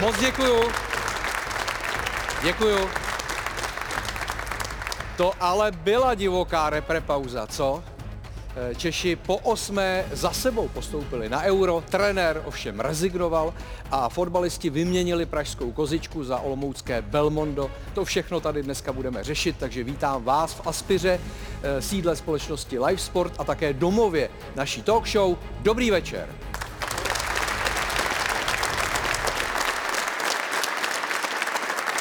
Moc děkuju. Děkuju. To ale byla divoká reprepauza, co? Eh, Češi po osmé za sebou postoupili na euro, trenér ovšem rezignoval a fotbalisti vyměnili pražskou kozičku za olomoucké Belmondo. To všechno tady dneska budeme řešit, takže vítám vás v Aspiře, eh, sídle společnosti Live Sport a také domově naší talk show. Dobrý večer.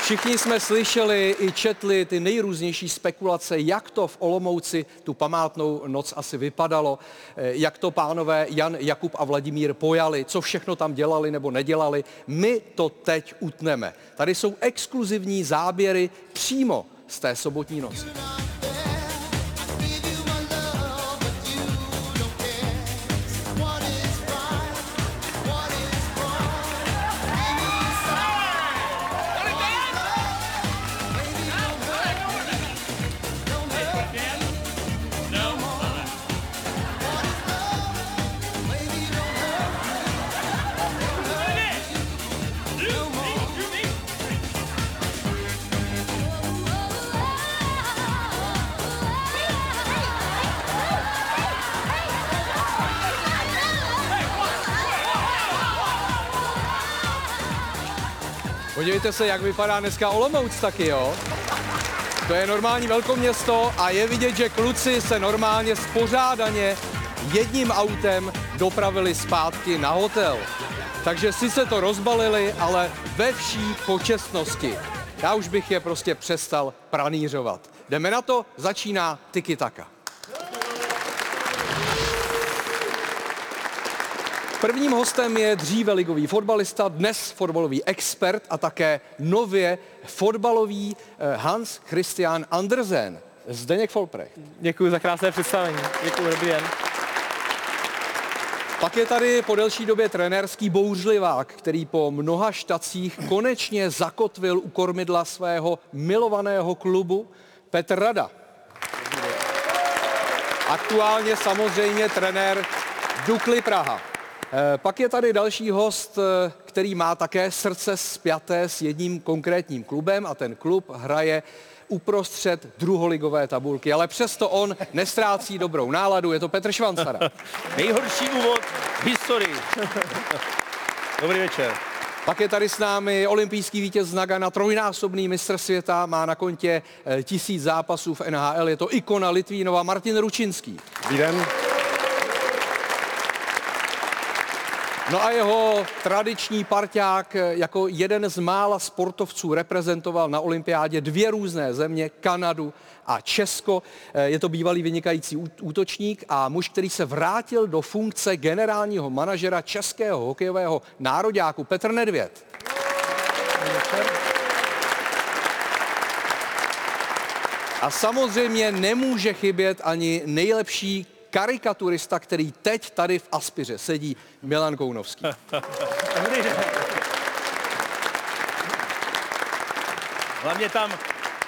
Všichni jsme slyšeli i četli ty nejrůznější spekulace, jak to v Olomouci tu památnou noc asi vypadalo, eh, jak to pánové Jan, Jakub a Vladimír pojali, co všechno tam dělali nebo nedělali. My to teď utneme. Tady jsou exkluzivní záběry přímo z té sobotní noci. Podívejte se, jak vypadá dneska Olomouc taky, jo? To je normální velkoměsto a je vidět, že kluci se normálně spořádaně jedním autem dopravili zpátky na hotel. Takže si se to rozbalili, ale ve vší počestnosti. Já už bych je prostě přestal pranířovat. Jdeme na to, začíná Tiki Taka. Prvním hostem je dříve ligový fotbalista, dnes fotbalový expert a také nově fotbalový eh, Hans Christian Andersen. Zdeněk Folprecht. Děkuji za krásné představení. Děkuji, dobrý den. Pak je tady po delší době trenérský bouřlivák, který po mnoha štacích konečně zakotvil u kormidla svého milovaného klubu Petr Rada. Aktuálně samozřejmě trenér Dukly Praha. Eh, Pak je tady další host, eh, který má také srdce spjaté s jedním konkrétním klubem a ten klub hraje uprostřed druholigové tabulky, ale přesto on nestrácí dobrou náladu, je to Petr Švancara. Nejhorší úvod v historii. Dobrý večer. Pak je tady s námi olympijský vítěz z Nagana, trojnásobný mistr světa, má na kontě eh, tisíc zápasů v NHL, je to ikona Litvínova Martin Ručinský. Dobrý den. No a jeho tradiční parťák jako jeden z mála sportovců reprezentoval na olympiádě dvě různé země, Kanadu a Česko. Eh, Je to bývalý vynikající útočník a muž, který se vrátil do funkce generálního manažera českého hokejového nároďáku Petr Nedvěd. A samozřejmě nemůže chybět ani nejlepší karikaturista, který teď tady v Aspiře sedí, Milan Kounovský. Hlavně tam,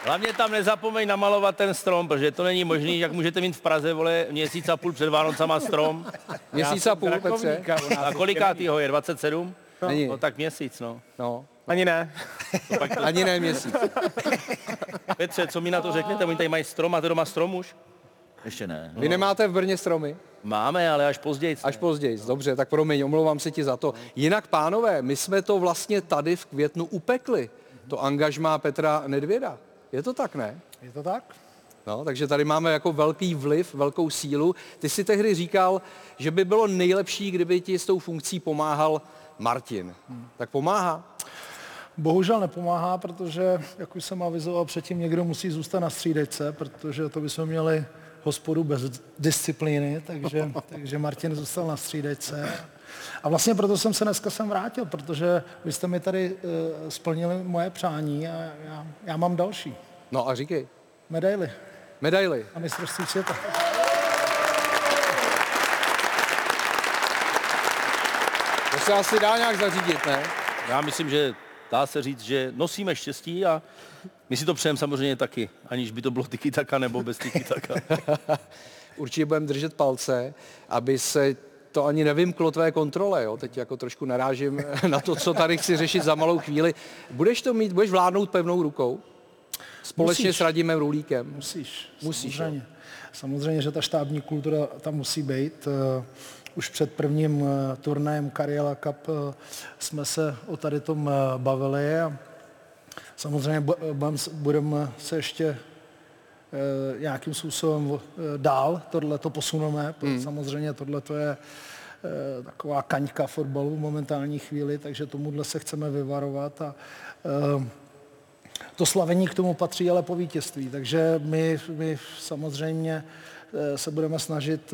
hlavně tam nezapomeň namalovat ten strom, protože to není možný, jak můžete mít v Praze, vole, měsíc a půl před Vánocama strom. Měsíc a půl, Petře. A kolikátýho je? 27? Není. No tak měsíc, no. No, Ani ne. ani ne měsíc. Petře, co mi na to řeknete? Oni tady mají strom, máte doma strom už? Ještě ne. Vy nemáte v Brně stromy? Máme, ale až později. Až později, dobře, tak promiň, omlouvám se ti za to. Jinak, pánové, my jsme to vlastně tady v květnu upekli, to angažmá Petra Nedvěda. Je to tak, ne? Je to tak? No, takže tady máme jako velký vliv, velkou sílu. Ty si tehdy říkal, že by bylo nejlepší, kdyby ti s tou funkcí pomáhal Martin. Tak pomáhá? Bohužel nepomáhá, protože, jak už jsem avizoval předtím, někdo musí zůstat na střídečce, protože to bychom měli hospodu bez disciplíny, takže, takže Martin zůstal na střídečce. A vlastně proto jsem se dneska sem vrátil, protože vy jste mi tady uh, splnili moje přání a já, já mám další. No a říkej. Medaily. Medaily. A mistrovství světa. To se asi dá nějak zařídit, ne? Já myslím, že dá se říct, že nosíme štěstí a my si to přejeme samozřejmě taky, aniž by to bylo tiki taka nebo bez tiki taka. Určitě budeme držet palce, aby se to ani nevymklo tvé kontrole, jo? teď jako trošku narážím na to, co tady chci řešit za malou chvíli. Budeš to mít, budeš vládnout pevnou rukou? Společně Musíš. s Radimem Rulíkem? Musíš. Musíš, Samozřejmě. Samozřejmě, že ta štábní kultura tam musí být. Už před prvním eh, turnajem Karjela Cup eh, jsme se o tady tom eh, bavili a samozřejmě budeme se ještě nějakým způsobem dál tohle to posuneme. Hmm. Samozřejmě tohle to je taková kaňka fotbalu v momentální chvíli, takže tomuhle se chceme vyvarovat a to slavení k tomu patří ale po vítězství, takže my, my samozřejmě se budeme snažit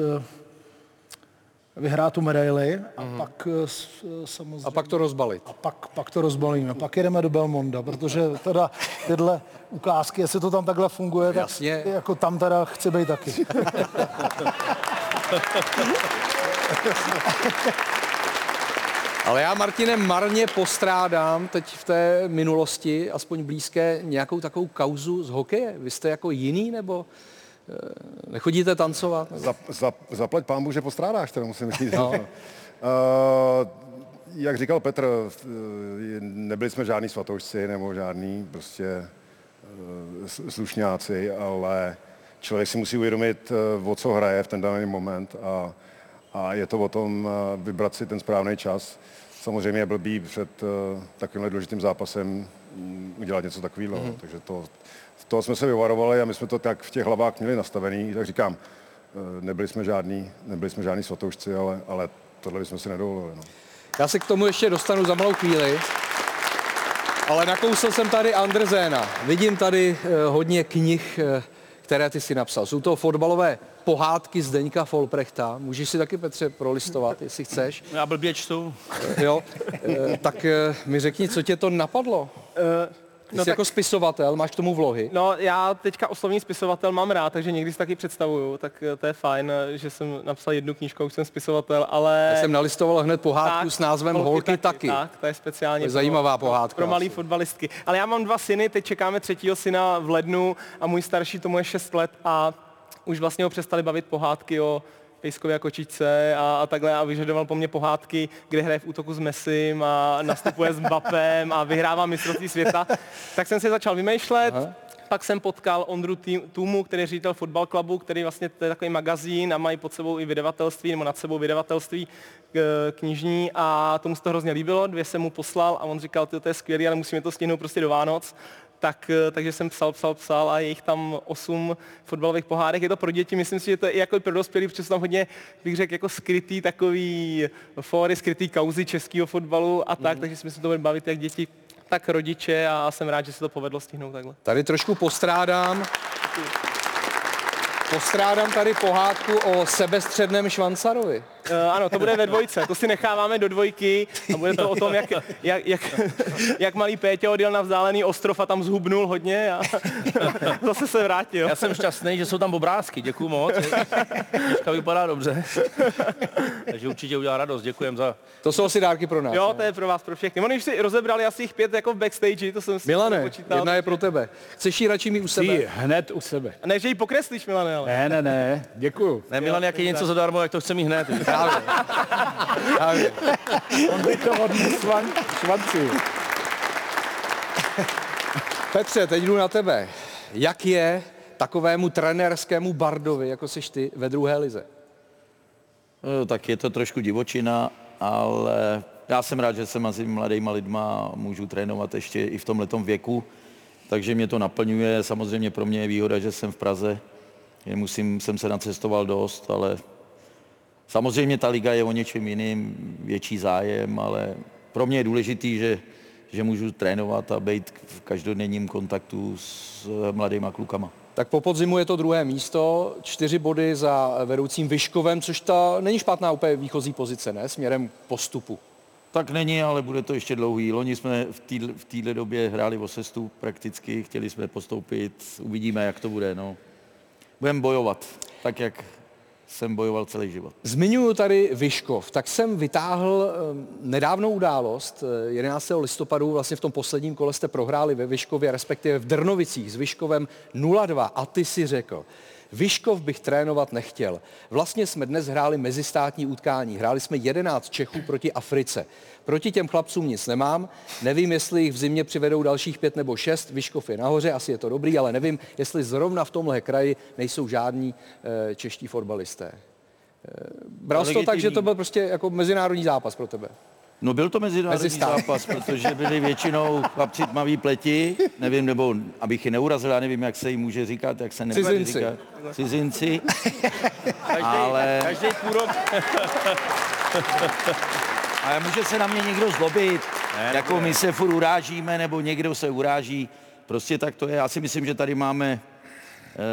vyhrát tu medaili a mm. pak eh, eh, samozřejmě... A pak to rozbalit. a pak, pak to rozbalíme. Pak jedeme do Belmonda, protože teda tyhle ukázky, jestli to tam takhle funguje, tak Jasně. jako tam teda chci být taky. Ale já, Martine, marně postrádám teď v té minulosti, aspoň blízké, nějakou takovou kauzu z hokeje. Vy jste jako jiný, nebo nechodíte tancovat? Za, za, zaplať pámbu, že postrádáš, to musím říct. No. Uh, jak říkal Petr, eh, nebyli jsme žádní svatoušci nebo žádní prostě eh, s- slušňáci, ale člověk si musí uvědomit, eh, o co hraje v ten daný moment a, a je to o tom eh, vybrat si ten správný čas. Samozřejmě je blbý před eh, takovýmhle důležitým zápasem mm, udělat něco takového, mm-hmm. takže to, toho jsme se vyvarovali a my jsme to tak v těch hlavách měli nastavený, tak říkám, eh, nebyli jsme žádní, nebyli jsme žádní svatoušci, ale, ale tohle bychom si nedovolili. No. Já se k tomu ještě dostanu za malou chvíli. Ale nakousl jsem tady Anderséna. Vidím tady eh, hodně knih, eh, které ty si napsal. Jsou to fotbalové pohádky Zdeňka Folprechta. Můžeš si taky, Petře, prolistovat, jestli chceš. Já blbě čtu. Jo? Tak mi řekni, co tě to napadlo? No jsi tak- jako spisovatel, máš k tomu vlohy. No, já teďka oslovní spisovatel mám rád, takže někdy si taky představuju, tak eh, to je fajn, eh, že jsem napsal jednu knížku, už jsem spisovatel, ale... Já jsem nalistoval hned pohádku s názvem Holky taky. Tak, to je speciálně To je zajímavá pohádka pro malý asi. fotbalistky. Ale já mám dva syny, teď čekáme třetího syna v lednu a můj starší tomu je 6 let a už vlastně ho přestali bavit pohádky o pejskově kočičce a, a takhle a vyžadoval po mně pohádky, kde hraje v útoku s Messim a nastupuje s Mbappem a vyhrává mistrovství světa. Tak jsem si začal vymýšlet, Aha. Pak jsem potkal Ondru Tůmu, který je ředitel fotbal klubu, který vlastně to je takový magazín a mají pod sebou i vydavatelství, nebo nad sebou vydavatelství k- knižní a tomu se to hrozně líbilo, dvě jsem mu poslal a on říkal, "Ty, to je skvělý, ale musíme to stihnout prostě do Vánoc. Tak, eh, takže jsem psal, psal, psal a je jich tam osm fotbalových pohádek. Je to pro děti, myslím si, že to je jako pro dospělí, protože jsou tam hodně, bych řekl, jako skrytý takový fóry, skrytý kauzy českého fotbalu a tak, takže si myslím, že to bude bavit jak děti, tak rodiče a jsem rád, že se to povedlo stihnout takhle. Tady trošku postrádám. Postrádám tady pohádku o sebestředném Švancarovi. Uh, ano, to bude ve dvojce, to si necháváme do dvojky a bude to o tom, jak, jak, jak, jak malý Pétě odjel na vzdálený ostrov a tam zhubnul hodně a zase se vrátil. Já jsem šťastný, že jsou tam obrázky, děkuju moc. Knižka vypadá dobře. Takže určitě udělá radost, děkujem za... To jsou asi dárky pro nás. Jo, ne? to je pro vás, pro všechny. Oni už si rozebrali asi jich pět jako v backstage, to jsem si Milane, počítal. jedna je pro tebe. Chceš ji radši mít u sebe? Ty, hned u sebe. Ne, že ji pokreslíš, Milane, ale. Ne, ne, ne, děkuju. Ne, Milan, jak je něco zadarmo, jak to chce mít hned. Právě. Právě. On by to odnesl švan, švanci. Petře, teď jdu na tebe. Jak je takovému trenérskému bardovi, jako jsi ty, ve druhé lize? No, tak je to trošku divočina, ale já jsem rád, že jsem mezi mladýma lidma můžu trénovat ještě i v tomhletom věku, takže mě to naplňuje. Samozřejmě pro mě je výhoda, že jsem v Praze, nemusím, jsem se nacestoval dost, ale samozřejmě ta liga je o něčem jiným, větší zájem, ale pro mě je důležitý, že, že můžu trénovat a být v každodenním kontaktu s mladýma klukama. Tak po podzimu je to druhé místo, čtyři body za vedoucím Vyškovem, což ta není špatná úplně výchozí pozice, ne? Směrem postupu. Tak není, ale bude to ještě dlouhý. Loni jsme v téhle době hráli o sestup prakticky, chtěli jsme postoupit, uvidíme, jak to bude. No. Budeme bojovat, tak jak jsem bojoval celý život. Zmiňuji tady Vyškov, tak jsem vytáhl eh, nedávnou událost. eh, 11. listopadu vlastně v tom posledním kole jste prohráli ve Vyškově, respektive v Drnovicích s Vyškovem 0-2 a ty si řekl, Vyškov bych trénovat nechtěl. Vlastně jsme dnes hráli mezistátní utkání. Hráli jsme 11 Čechů proti Africe. Proti těm chlapcům nic nemám. Nevím, jestli jich v zimě přivedou dalších pět nebo šest. Vyškov je nahoře, asi je to dobrý, ale nevím, jestli zrovna v tomhle kraji nejsou žádní e, čeští fotbalisté. E, bral jsi to tak, že to byl prostě jako mezinárodní zápas pro tebe? No byl to mezinárodní Mezistát. zápas, protože byli většinou chlapci tmavý pleti, nevím, nebo abych je neurazil, já nevím, jak se jim může říkat, jak se nemůže Cizinci. říkat. Cizinci. Každý, Ale- každý půl rok A může se na mě někdo zlobit, Ne, jako my se furt urážíme, nebo někdo se uráží. Prostě tak to je. Já si myslím, že tady máme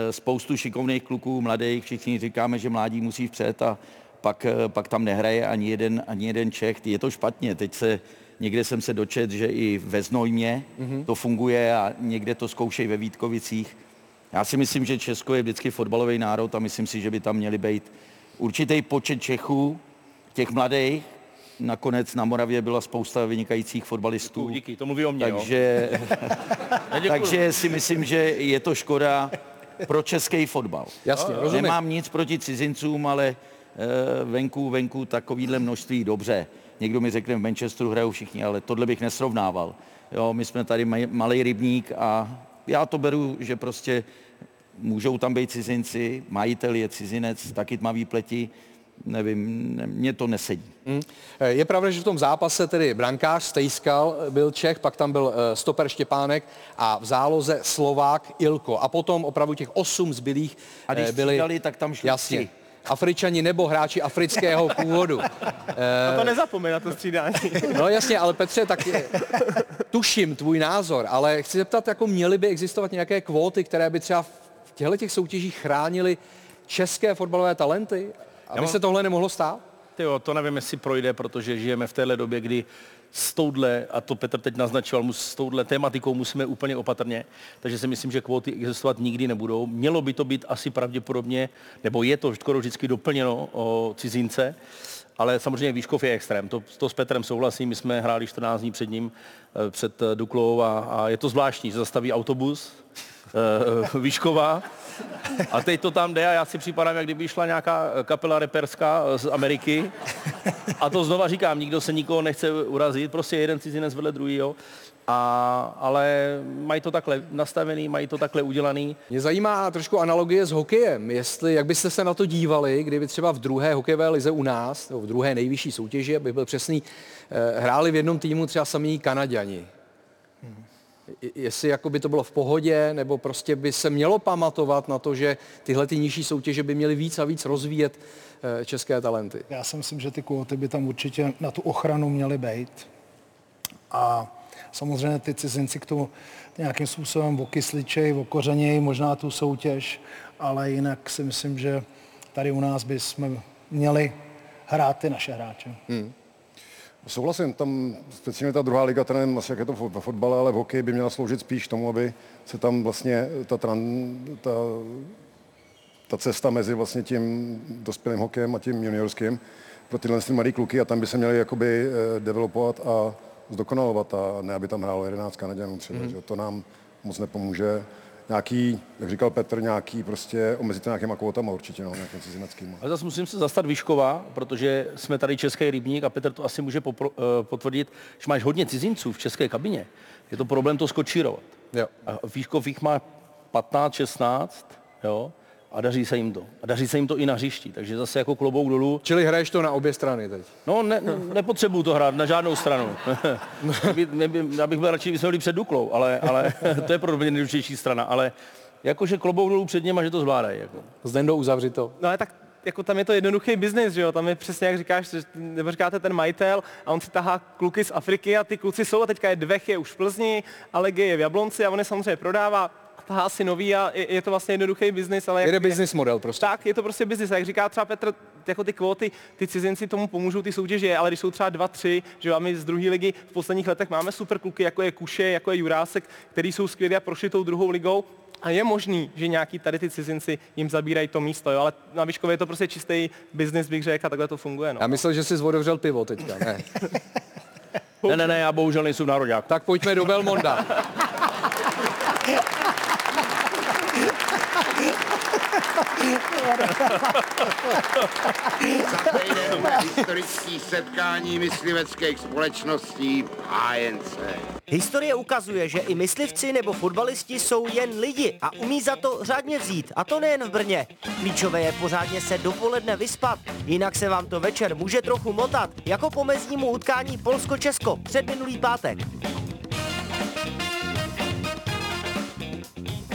eh, spoustu šikovných kluků, mladých, všichni říkáme, že mládí musí vpřed a pak, eh, pak tam nehraje ani jeden, ani jeden Čech. Je to špatně. Teď se, někde jsem se dočet, že i ve Znojmě mm-hmm. to funguje a někde to zkoušejí ve Vítkovicích. Já si myslím, že Česko je vždycky fotbalový národ a myslím si, že by tam měli být určitý počet Čechů, těch mladých. Nakonec na Moravě byla spousta vynikajících fotbalistů. díky, to mluví o mě. Takže, Děkuju. takže si myslím, že je to škoda pro český fotbal. Jasně, rozumím. Nemám nic proti cizincům, ale venku, venku takovýhle množství dobře. Někdo mi řekne, v Manchesteru hrajou všichni, ale tohle bych nesrovnával. Jo, my jsme tady malý rybník a já to beru, že prostě můžou tam být cizinci, majitel je cizinec, taky tmavý pleti, nevím, ne- mně to nesedí. Hmm. Je pravda, že v tom zápase tedy brankář Stejskal byl Čech, pak tam byl eh, stoper Štěpánek a v záloze Slovák Ilko. A potom opravdu těch osm zbylých A když eh, byli... střídali, tak tam šli Jasně. tři. Afričani nebo hráči afrického původu. A to nezapomeň na to střídání. No jasně, ale Petře, tak je- tuším tvůj názor, ale chci zeptat, jako měly by existovat nějaké kvóty, které by třeba v těchto těch soutěžích chránily české fotbalové talenty, aby mám- se tohle nemohlo stát? Ty jo, to nevím, jestli projde, protože žijeme v téhle době, kdy s touhle, a to Petr teď naznačoval, s touhle tématikou musíme úplně opatrně, takže si myslím, že kvóty existovat nikdy nebudou. Mělo by to být asi pravděpodobně, nebo je to skoro vždycky doplněno o cizince, ale samozřejmě Výškov je extrém. To, to s Petrem souhlasím, my jsme hráli 14 dní před ním, eh, před eh, Duklou a, a je to zvláštní, že zastaví autobus, eh, Výšková, a teď to tam jde a já si připadám, jak kdyby šla nějaká kapela reperská z Ameriky. A to znova říkám, nikdo se nikoho nechce urazit, prostě jeden cizinec vedle druhýho. A, ale mají to takhle nastavený, mají to takhle udělaný. Mě zajímá trošku analogie s hokejem. Jestli, jak byste se na to dívali, kdyby třeba v druhé hokejové lize u nás, nebo v druhé nejvyšší soutěži, abych byl přesný, eh, hráli v jednom týmu třeba samý Kanaďani. I- Jestli jako by to bylo v pohodě, nebo prostě by se mělo pamatovat na to, že tyhle ty nižší soutěže by měly víc a víc rozvíjet eh, české talenty. Já si myslím, že ty kvóty by tam určitě na tu ochranu měly být. A samozřejmě ty cizinci k tomu nějakým způsobem okysličej, okořeněj možná tu soutěž, ale jinak si myslím, že tady u nás bychom měli hrát ty naše hráče. Souhlasím, tam speciálně ta druhá liga, nevím asi, jak je to ve fotbale, ale v hokeji by měla sloužit spíš tomu, aby se tam vlastně ta, tran, ta, ta cesta mezi vlastně tím dospělým hokejem a tím juniorským pro tyhle ty mladé kluky a tam by se měli jakoby eh, developovat a zdokonalovat a ne, aby tam hrálo 11 Kanaděnů třeba, mm-hmm. že to nám moc nepomůže. Nějaký, jak říkal Petr, nějaký prostě omezit nějakýma kvótama určitě, no, nějakým cizineckým. Ale zase musím se zastat Výškova, protože jsme tady český rybník a Petr to asi může popro, eh, potvrdit, že máš hodně cizinců v české kabině. Je to problém to skočírovat. Jo. A Výškov jich má 15, 16, jo, a daří se jim to. A daří se jim to i na hřišti, takže zase jako klobouk dolů. Čili hraješ to na obě strany teď. No, ne, nepotřebuju to hrát na žádnou stranu. Já bych byl radši, byli před Duklou, ale, ale to je pro mě nejdůležitější strana. Ale jakože klobouk dolů před něma, že to zvládají. Jako. S Dendou uzavři to. No ale tak jako tam je to jednoduchý biznis, že jo, tam je přesně jak říkáš, že- nebo říkáte ten majitel a on si tahá kluky z Afriky a ty kluci jsou a teďka je Dvech je už v Plzni, Alege je v Jablonci a on je samozřejmě prodává, tahá si nový a je, je to vlastně jednoduchý biznis, ale Jede jak, business model prostě. tak, je to prostě biznis. Jak říká třeba Petr, jako ty kvóty, ty cizinci tomu pomůžou ty soutěže, ale když jsou třeba dva, tři, že my z druhé ligy v posledních letech máme super kluky, jako je Kuše, jako je Jurásek, který jsou skvělí a prošli tou druhou ligou, a je možný, že nějaký tady ty cizinci jim zabírají to místo, jo? ale na Vyškově je to prostě čistý biznis, bych řekl, a takhle to funguje. No. Já myslel, že jsi zvodovřel pivo teďka. Ne. Ne, ne, ne, já bohužel nejsem národák. Tak pojďme do Belmonda. Zasejdeme historický setkání mysliveckých společností ANC. Historie ukazuje, že i myslivci nebo fotbalisti jsou jen lidi a umí za to řádně vzít. A to nejen v Brně. Klíčové je pořádně se dopoledne vyspat, jinak se vám to večer může trochu motat, jako po meznímu utkání Polsko-Česko před minulý pátek.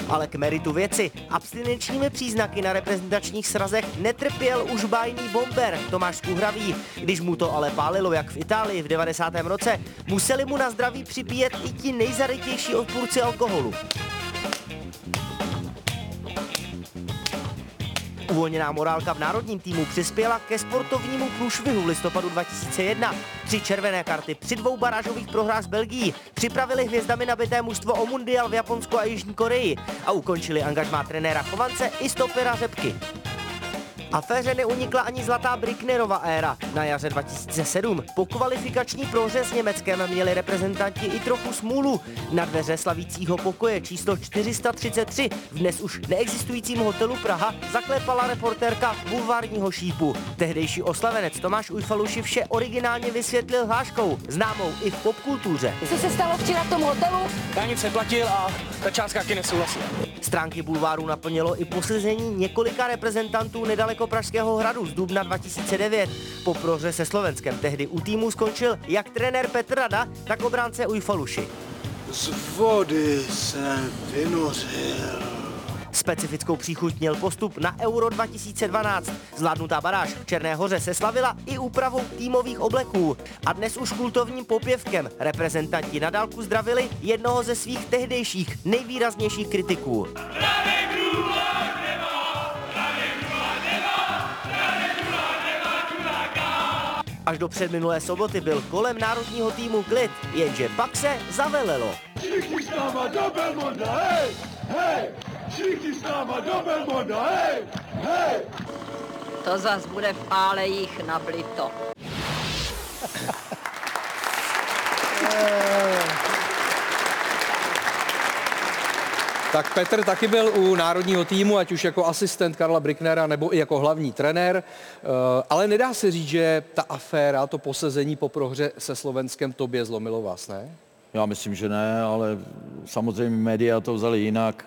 Ale k meritu věci. Abstinenčními příznaky na reprezentačních srazech netrpěl už bájný bomber Tomáš Skuhravý. Když mu to ale pálilo jak v Itálii v 90. roce, museli mu na zdraví připíjet i ti nejzarytější odpůrci alkoholu. Uvolněná morálka v národním týmu přispěla ke sportovnímu průšvihu listopadu 2001. Tři červené karty při dvou barážových prohrách s Belgií připravili hvězdami nabité mužstvo o mundial v Japonsku a Jižní Koreji a ukončili angažmá trenéra Chovance i stopera Řepky. Aféře neunikla ani zlatá Bricknerova éra. Na jaře 2007 po kvalifikační prohře s Německem měli reprezentanti i trochu smůlu. Na dveře slavícího pokoje číslo 433 v dnes už neexistujícím hotelu Praha zaklepala reportérka bulvárního šípu. Tehdejší oslavenec Tomáš Ujfaluši vše originálně vysvětlil hláškou, známou i v popkultuře. Co se stalo včera v tom hotelu? Já nic neplatil a ta částka taky nesouhlasí. Stránky bulváru naplnilo i posezení několika reprezentantů nedaleko Pražského hradu z dubna 2009. Po prohře se Slovenskem tehdy u týmu skončil jak trenér Petr Rada, tak obránce Ujfaluši. Z vody jsem vynořil. Specifickou příchuť měl postup na Euro 2012. Zvládnutá baráž v Černé hoře se slavila i úpravou týmových obleků. A dnes už kultovním popěvkem reprezentanti na dálku zdravili jednoho ze svých tehdejších nejvýraznějších kritiků. Až do předminulé soboty byl kolem národního týmu klid, jenže pak se zavelelo. Všichni s náma do Belmonda, hej! Hej! Všichni s náma do Belmonda, hej! Hej! To zas bude v Pálejích nablito. Tak Petr taky byl u národního týmu, ať už jako asistent Karla Bricknera nebo i jako hlavní trenér, Eh, ale nedá se říct, že ta aféra, to posezení po prohře se Slovenskem tobě zlomilo vás, ne? Já myslím, že ne, ale samozřejmě média to vzali jinak.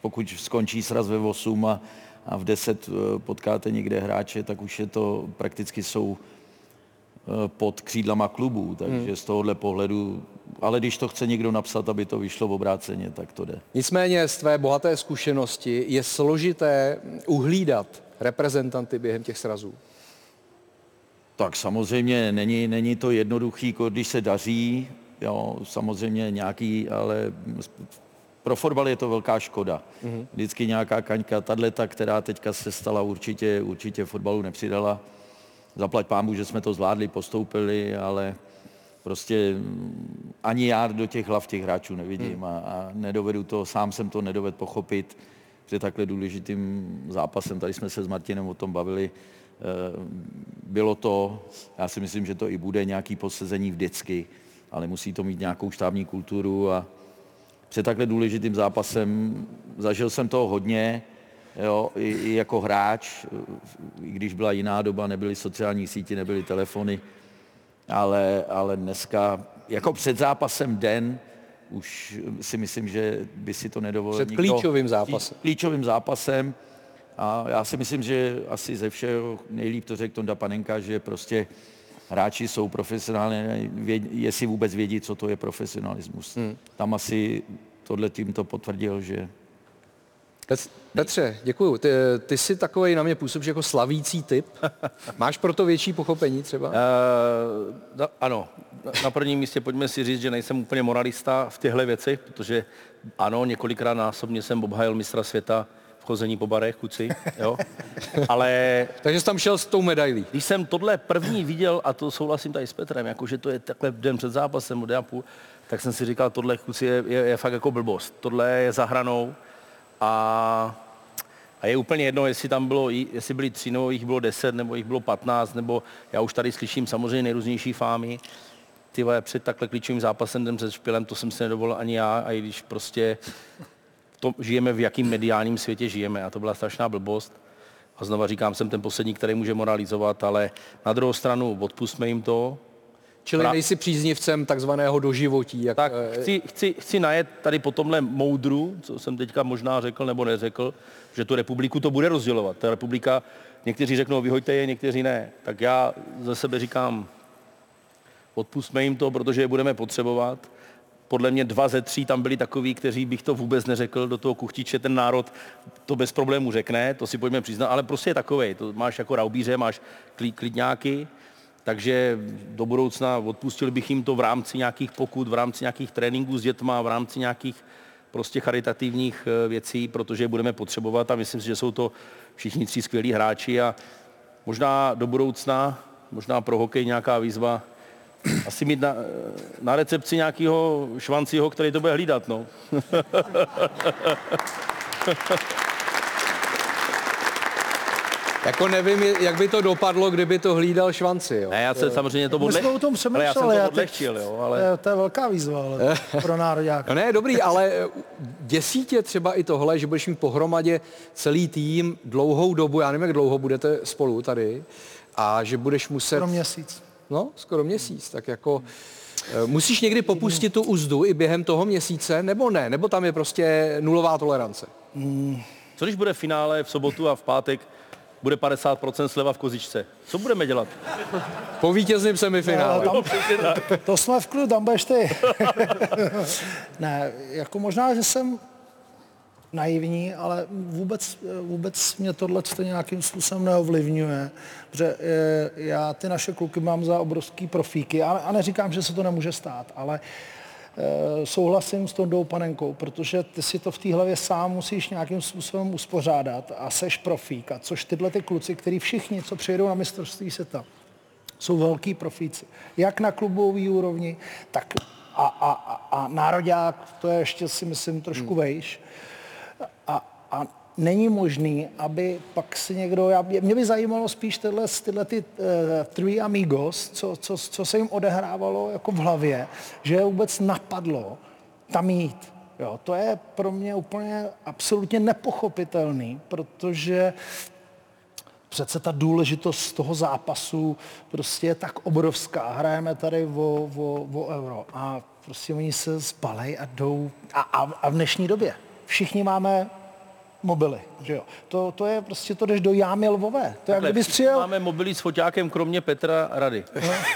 Pokud skončí sraz ve 8 a, a v 10 eh, potkáte někde hráče, tak už je to prakticky jsou eh, pod křídlama klubů, takže hmm. z tohohle pohledu, ale když to chce někdo napsat, aby to vyšlo v obráceně, tak to jde. Nicméně z tvé bohaté zkušenosti je složité uhlídat reprezentanty během těch srazů. Tak samozřejmě není, není to jednoduchý, když se daří, jo, samozřejmě nějaký, ale pro fotbal je to velká škoda. Mm-hmm. Vždycky nějaká kaňka, tato, která teďka se stala, určitě, určitě fotbalu nepřidala. Zaplať pámu, že jsme to zvládli, postoupili, ale prostě mm, ani já do těch hlav těch hráčů nevidím a, a nedovedu to, sám jsem to nedovedl pochopit před takhle důležitým zápasem. Tady jsme se s Martinem o tom bavili. Eh, Bylo to, já si myslím, že to i bude nějaký posezení vždycky, ale musí to mít nějakou štábní kulturu a před takhle důležitým zápasem zažil jsem toho hodně, jo, i, i jako hráč, i když byla jiná doba, nebyly sociální sítě, nebyly telefony, ale, ale dneska, jako před zápasem den, už si myslím, že by si to nedovolil Před klíčovým zápasem. Klíčovým zápasem. A já si myslím, že asi ze všeho nejlíp to řekl Tonda Panenka, že prostě hráči jsou profesionální, jestli vůbec vědí, co to je profesionalismus. Hmm. Tam asi tohle tím to potvrdil, že Petře, děkuju. Ty, ty jsi takový na mě působíš jako slavící typ. Máš proto větší pochopení třeba? Uh, no, ano, Na- prvním místě pojďme si říct, že nejsem úplně moralista v těchto věcech, protože ano, několikrát násobně jsem obhájil mistra světa v chození po barech, kluci, jo. Ale Takže jsi tam šel s tou medailí. když jsem tohle první viděl, a to souhlasím tady s Petrem, jako že to je takhle den před zápasem, den a půl, tak jsem si říkal, tohle kluci je, je, je fakt jako blbost. Tohle je za hranou a, a je úplně jedno, jestli tam bylo, jestli byli tři, nebo jich bylo deset, nebo jich bylo patnáct, nebo já už tady slyším samozřejmě nejrůznější fámy. Ty před takhle klíčovým zápasem jdem se špilem, to jsem si nedovolil ani já, a i když prostě to, žijeme v jakým mediálním světě žijeme a to byla strašná blbost. A znova říkám, jsem ten poslední, který může moralizovat, ale na druhou stranu odpustme jim to. Čili Pra- nejsi příznivcem takzvaného doživotí. Jak, Tak eh, chci, chci, chci najet tady po tomhle moudru, co jsem teďka možná řekl nebo neřekl, že tu republiku to bude rozdělovat. Ta republika, někteří řeknou, vyhoďte je, někteří ne. Tak já ze sebe říkám, odpustme jim to, protože je budeme potřebovat. Podle mě dva ze tří tam byli takový, kteří bych to vůbec neřekl do toho kuchtiče, ten národ to bez problémů řekne, to si pojďme přiznat, ale prostě je takovej, to máš jako raubíře, máš klí, klidňáky, takže do budoucna odpustil bych jim to v rámci nějakých pokut, v rámci nějakých tréninků s dětma, v rámci nějakých prostě charitativních eh, věcí, protože je budeme potřebovat a myslím si, že jsou to všichni tři skvělí hráči a možná do budoucna, možná pro hokej nějaká výzva, asi mít na, na recepci nějakého švanciho, který to bude hlídat, no. Jako nevím, jak by to dopadlo, kdyby to hlídal švanci. Jo. Ne, já se samozřejmě to My jsme o tom ale já jsem to odlehčil, jo, To ale... je, to je velká výzva ale pro nároďák. No ne, dobrý, ale eh, děsí tě třeba i tohle, že budeš mít pohromadě celý tým dlouhou dobu, já nevím, jak dlouho budete spolu tady, a že budeš muset... Pro měsíc. No, skoro měsíc, tak jako... eh, Musíš někdy popustit tu úzdu i během toho měsíce, nebo ne? Nebo tam je prostě nulová tolerance? Co když bude finále v sobotu a v pátek bude 50% sleva v kozičce? Co budeme dělat? Po vítězném semifinále. No, tam, to jsme v klidu, tam budeš ty. ne, jako možná, že jsem naivní, ale vůbec, vůbec mě tohle to nějakým způsobem neovlivňuje, protože eh, já ty naše kluky mám za obrovský profíky a, a neříkám, že se to nemůže stát, ale eh, souhlasím s Tondou Panenkou, protože ty si to v té hlavě sám musíš nějakým způsobem uspořádat a seš profík. A což tyhle ty kluci, který všichni, co přijedou na mistrovství světa, jsou velký profíci. Jak na klubové úrovni, tak a, a, a, a nároďák, to je ještě si myslím trošku Hmm. vejš. A, a není možný, aby pak si někdo, já, mě by zajímalo spíš tyhle, tyhle ty uh, Three Amigos, co, co, co se jim odehrávalo jako v hlavě, že je vůbec napadlo tam jít. Jo, to je pro mě úplně absolutně nepochopitelný, protože přece ta důležitost toho zápasu prostě je tak obrovská. Hrajeme tady o, o, o euro a prostě oni se zbalej a jdou. A, a, a v dnešní době všichni máme mobily, že jo. To, to je prostě, to jdeš do jámy lvové. To je jak Takhle, kdybys všichni přijel, Máme mobily s foťákem, kromě Petra Rady.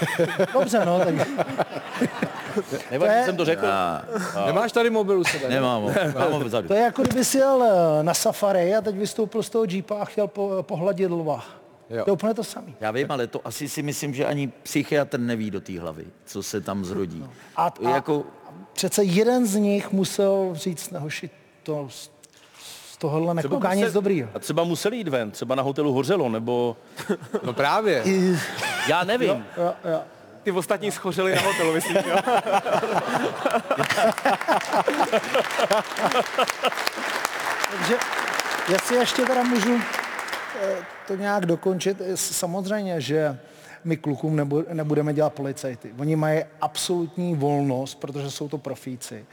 dobře no, tak Nevadí, To je- jsem to řekl. Nemáš tady mobil u sebe? Nemám ho, mám ho vzadu. to je jako kdyby jsi jel eh, na safari a teď vystoupil z toho jeepa a chtěl po, pohladit lva. Jo. To je úplně to samé. Já vím, ale to asi si myslím, že ani psychiatr neví do té hlavy, co se tam zrodí. A, To je a jako, přece jeden z nich musel říct, nehoši, to tohohle nekouká nic dobrýho. A třeba museli jít ven, třeba na hotelu Hořelo, nebo... No právě. Já nevím. Jo, jo. Ty ostatní schořeli na hotelu, myslím, jo? Takže jestli ještě teda můžu eh, to nějak dokončit, eh, samozřejmě, že my klukům nebu- nebudeme dělat policajty. Oni mají absolutní volnost, protože jsou to profíci.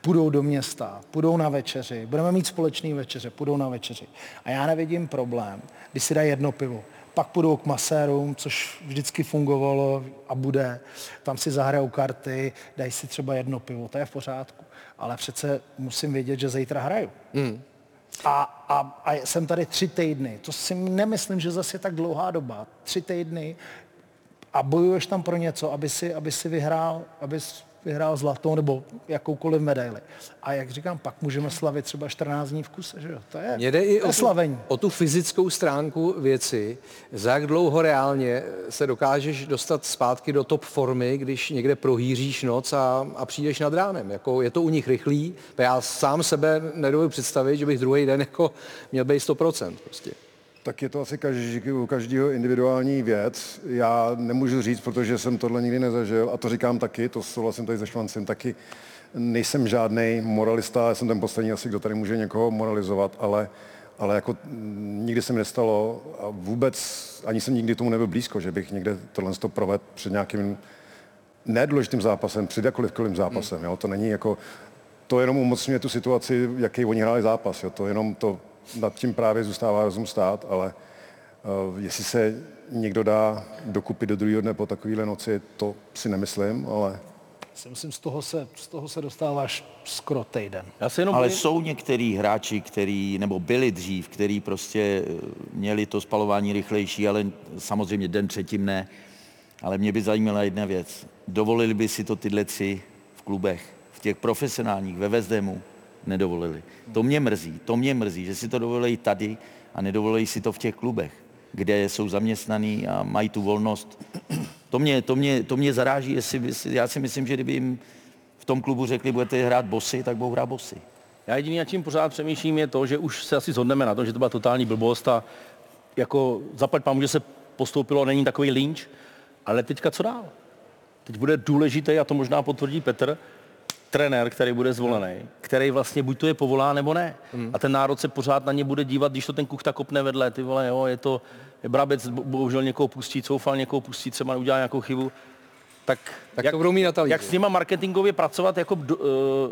Půjdou do města, půjdou na večeři, budeme mít společný večeře, půjdou na večeři. A já nevidím problém, když si dají jedno pivo. Pak půjdou k masérům, což vždycky fungovalo a bude. Tam si zahrajou karty, dají si třeba jedno pivo, to je v pořádku. Ale přece musím vědět, že zítra hraju. A, a, a jsem tady tři týdny. To si nemyslím, že zase je tak dlouhá doba. Tři týdny a bojuješ tam pro něco, aby si, aby si vyhrál, aby vyhrál zlatou nebo jakoukoliv medaili. A jak říkám, pak můžeme slavit třeba 14 dní v kuse, že jo? To je, Mně jde i to o tu, slavení. o tu fyzickou stránku věci. Za jak dlouho reálně se dokážeš dostat zpátky do top formy, když někde prohýříš noc a, a přijdeš nad ránem. Jako je to u nich rychlý. Já sám sebe nedovedu představit, že bych druhý den jako měl být 100%. Prostě. Tak je to asi každý, u každého individuální věc. Já nemůžu říct, protože jsem tohle nikdy nezažil a to říkám taky, to souhlasím tady se Švancem, taky nejsem žádný moralista, já jsem ten poslední asi, kdo tady může někoho moralizovat, ale, ale jako nikdy se mi nestalo a vůbec ani jsem nikdy tomu nebyl blízko, že bych někde tohle to provedl před nějakým nedůležitým zápasem, před jakoliv zápasem. Jo? To není jako, to jenom umocňuje tu situaci, jaký oni hráli zápas. Jo? To jenom to nad tím právě zůstává rozum stát, ale uh, jestli se někdo dá dokupit do druhého dne po takovéhle noci, to si nemyslím, ale Si myslím, z toho se, z toho se dostáváš skoro týden. Já se jenom Ale bojím- jsou některý hráči, který, nebo byli dřív, který prostě eh, měli to spalování rychlejší, ale samozřejmě den předtím ne. Ale mě by zajímala jedna věc. Dovolili by si to tyhle tři v klubech, v těch profesionálních, ve Vezdemu? Nedovolili. To mě mrzí, to mě mrzí, že si to dovolí tady a nedovolí si to v těch klubech, kde jsou zaměstnaný a mají tu volnost. To mě, to mě, to mě zaráží, jestli, já si myslím, že kdyby jim v tom klubu řekli, budete hrát bosy, tak budou hrát bosy. Já jediný, na čím pořád přemýšlím, je to, že už se asi zhodneme na tom, že to byla totální blbost a jako zaplať pámu, že se postoupilo, není takový lynč, ale teďka co dál? Teď bude důležité, a to možná potvrdí Petr, trenér, který bude zvolený, který vlastně buď to je povolá, nebo ne. A ten národ se pořád na ně bude dívat, když to ten kuchta kopne vedle, ty vole, jo, je to, je Brabec bo- bohužel někoho pustí, Coufal někoho pustí, třeba udělá nějakou chybu, tak, Tak to budou mít na jak s nima marketingově pracovat, jako, eh,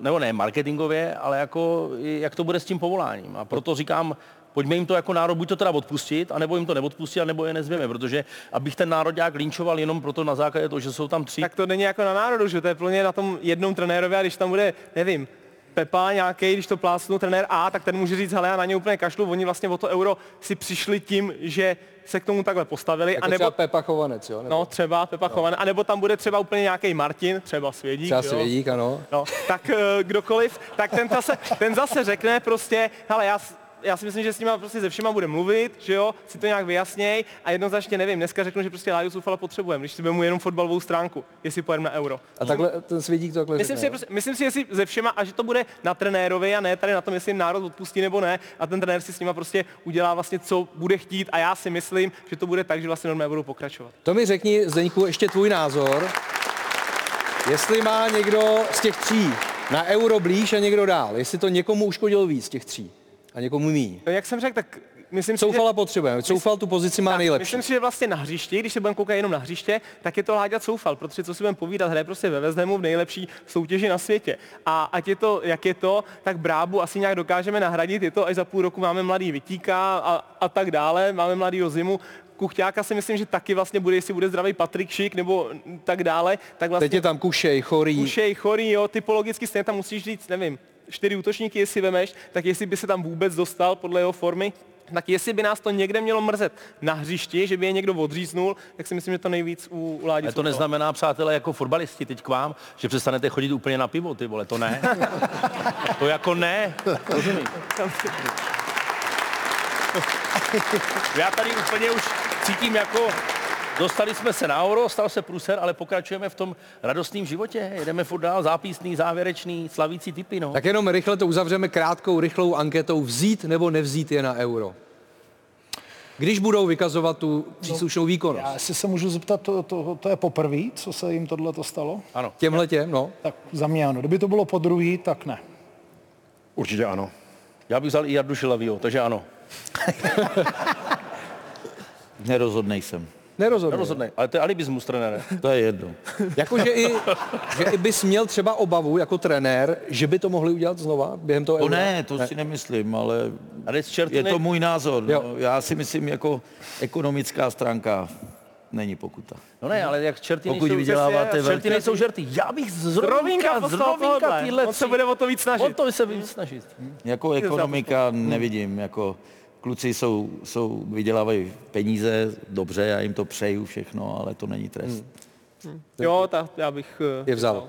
nebo ne marketingově, ale jako, jak to bude s tím povoláním. A proto říkám, pojďme jim to jako národ buď to teda odpustit, anebo jim to neodpustit, anebo je nezvěme, protože abych ten národ nějak linčoval jenom proto na základě toho, že jsou tam tři. Tak to není jako na národu, že to je plně na tom jednom trenérovi a když tam bude, nevím, Pepa nějaký, když to plásnu trenér A, tak ten může říct, hele, já na ně úplně kašlu, oni vlastně o to euro si přišli tím, že se k tomu takhle postavili, Jako anebo třeba Pepa Chovanec, jo? Nebo No, třeba Pepa Chovan, anebo tam bude třeba úplně nějaký Martin, třeba Svědík, třeba jo? Svědík, ano. No, tak eh, kdokoliv, tak ten zase, ten zase řekne prostě, hele, já, já si myslím, že s nima prostě se všema bude mluvit, že jo, si to nějak vyjasněj a jednoznačně nevím, dneska řeknu, že prostě Lajus Ufala potřebujeme, když si mu jenom fotbalovou stránku, jestli pojedeme na euro. A takhle ten Svědík to takhle Myslím si, řekne, prostě, myslím si, jestli ze všema, a že to bude na trenérovi a ne tady na tom, jestli jim národ odpustí nebo ne. A ten trenér si s nima prostě udělá vlastně, co bude chtít. A já si myslím, že to bude tak, že vlastně normálně budou pokračovat. To mi řekni, Zdeňku, ještě tvůj názor. Jestli má někdo z těch tří na euro blíž a někdo dál, jestli to někomu uškodilo víc z těch tří a někomu míň. No, jak jsem řekl, tak myslím si, Soufala že... potřebujeme. Soufal tu pozici má Tak, nejlepší. Myslím si, že vlastně na hřišti, když se budeme koukat jenom na hřiště, tak je to Láďa Coufal, protože co si budeme povídat, hraje prostě ve Veznemu v nejlepší soutěži na světě. A ať je to, jak je to, tak Brábu asi nějak dokážeme nahradit, je to až za půl roku máme mladý Vytíka a, a tak dále, máme mladý Zimu. Kuchťáka si myslím, že taky vlastně bude, jestli bude zdravý Patrik Šik nebo tak dále, tak vlastně Teď je tam Kušej, Chorý. Kušej, chorý, jo, typologicky stejně tam musíš říct, nevím, čtyři útočníky, jestli vemeš, tak jestli by se tam vůbec dostal podle jeho formy, tak jestli by nás to někde mělo mrzet na hřišti, že by je někdo odříznul, tak si myslím, že to nejvíc u, u Ládi Ale to Soutala. neznamená, přátelé, jako fotbalisti teď k vám, že přestanete chodit úplně na pivo, ty vole, to ne. to jako ne, rozumím. Já tady úplně už cítím jako, dostali jsme se na euro, stal se pruser, ale pokračujeme v tom radostném životě. Jedeme furt dál, zápísný, závěrečný, slavící typy, no. Tak jenom rychle to uzavřeme krátkou, rychlou anketou. Vzít nebo nevzít je na euro? Když budou vykazovat tu příslušnou výkonnost. Já jestli se můžu zeptat, to, to, to je poprvé, co se jim tohle to stalo? Ano. Těmhle těm, no. Tak za mě ano. Kdyby to bylo po druhý, tak ne. určitě ano. Já bych vzal i Jardu Šilavýho, takže ano. Nerozhodnej jsem. Nerozhodně. Nerozhodnej, ale to je alibismus, trenére. To je jedno. Jakože i, že i bys měl třeba obavu jako trenér, že by to mohli udělat znova během toho To eura? ne, to si nemyslím, ale Ale s čerty je ne- to můj názor. Jo. No, já si myslím, jako ekonomická stránka není pokuta. No ne, ale jak čerty Pokud nejsou, vyděláváte čerty velké- nejsou žerty. Já bych zrovínka, poslal zrovínka tohle. tyhle On se bude o to víc snažit. O to se víc snažit. Jako ekonomika nevidím, jako kluci jsou, jsou, vydělávají peníze, dobře, já jim to přeju všechno, ale to není trest. Jo, tak já bych... eh, je vzal.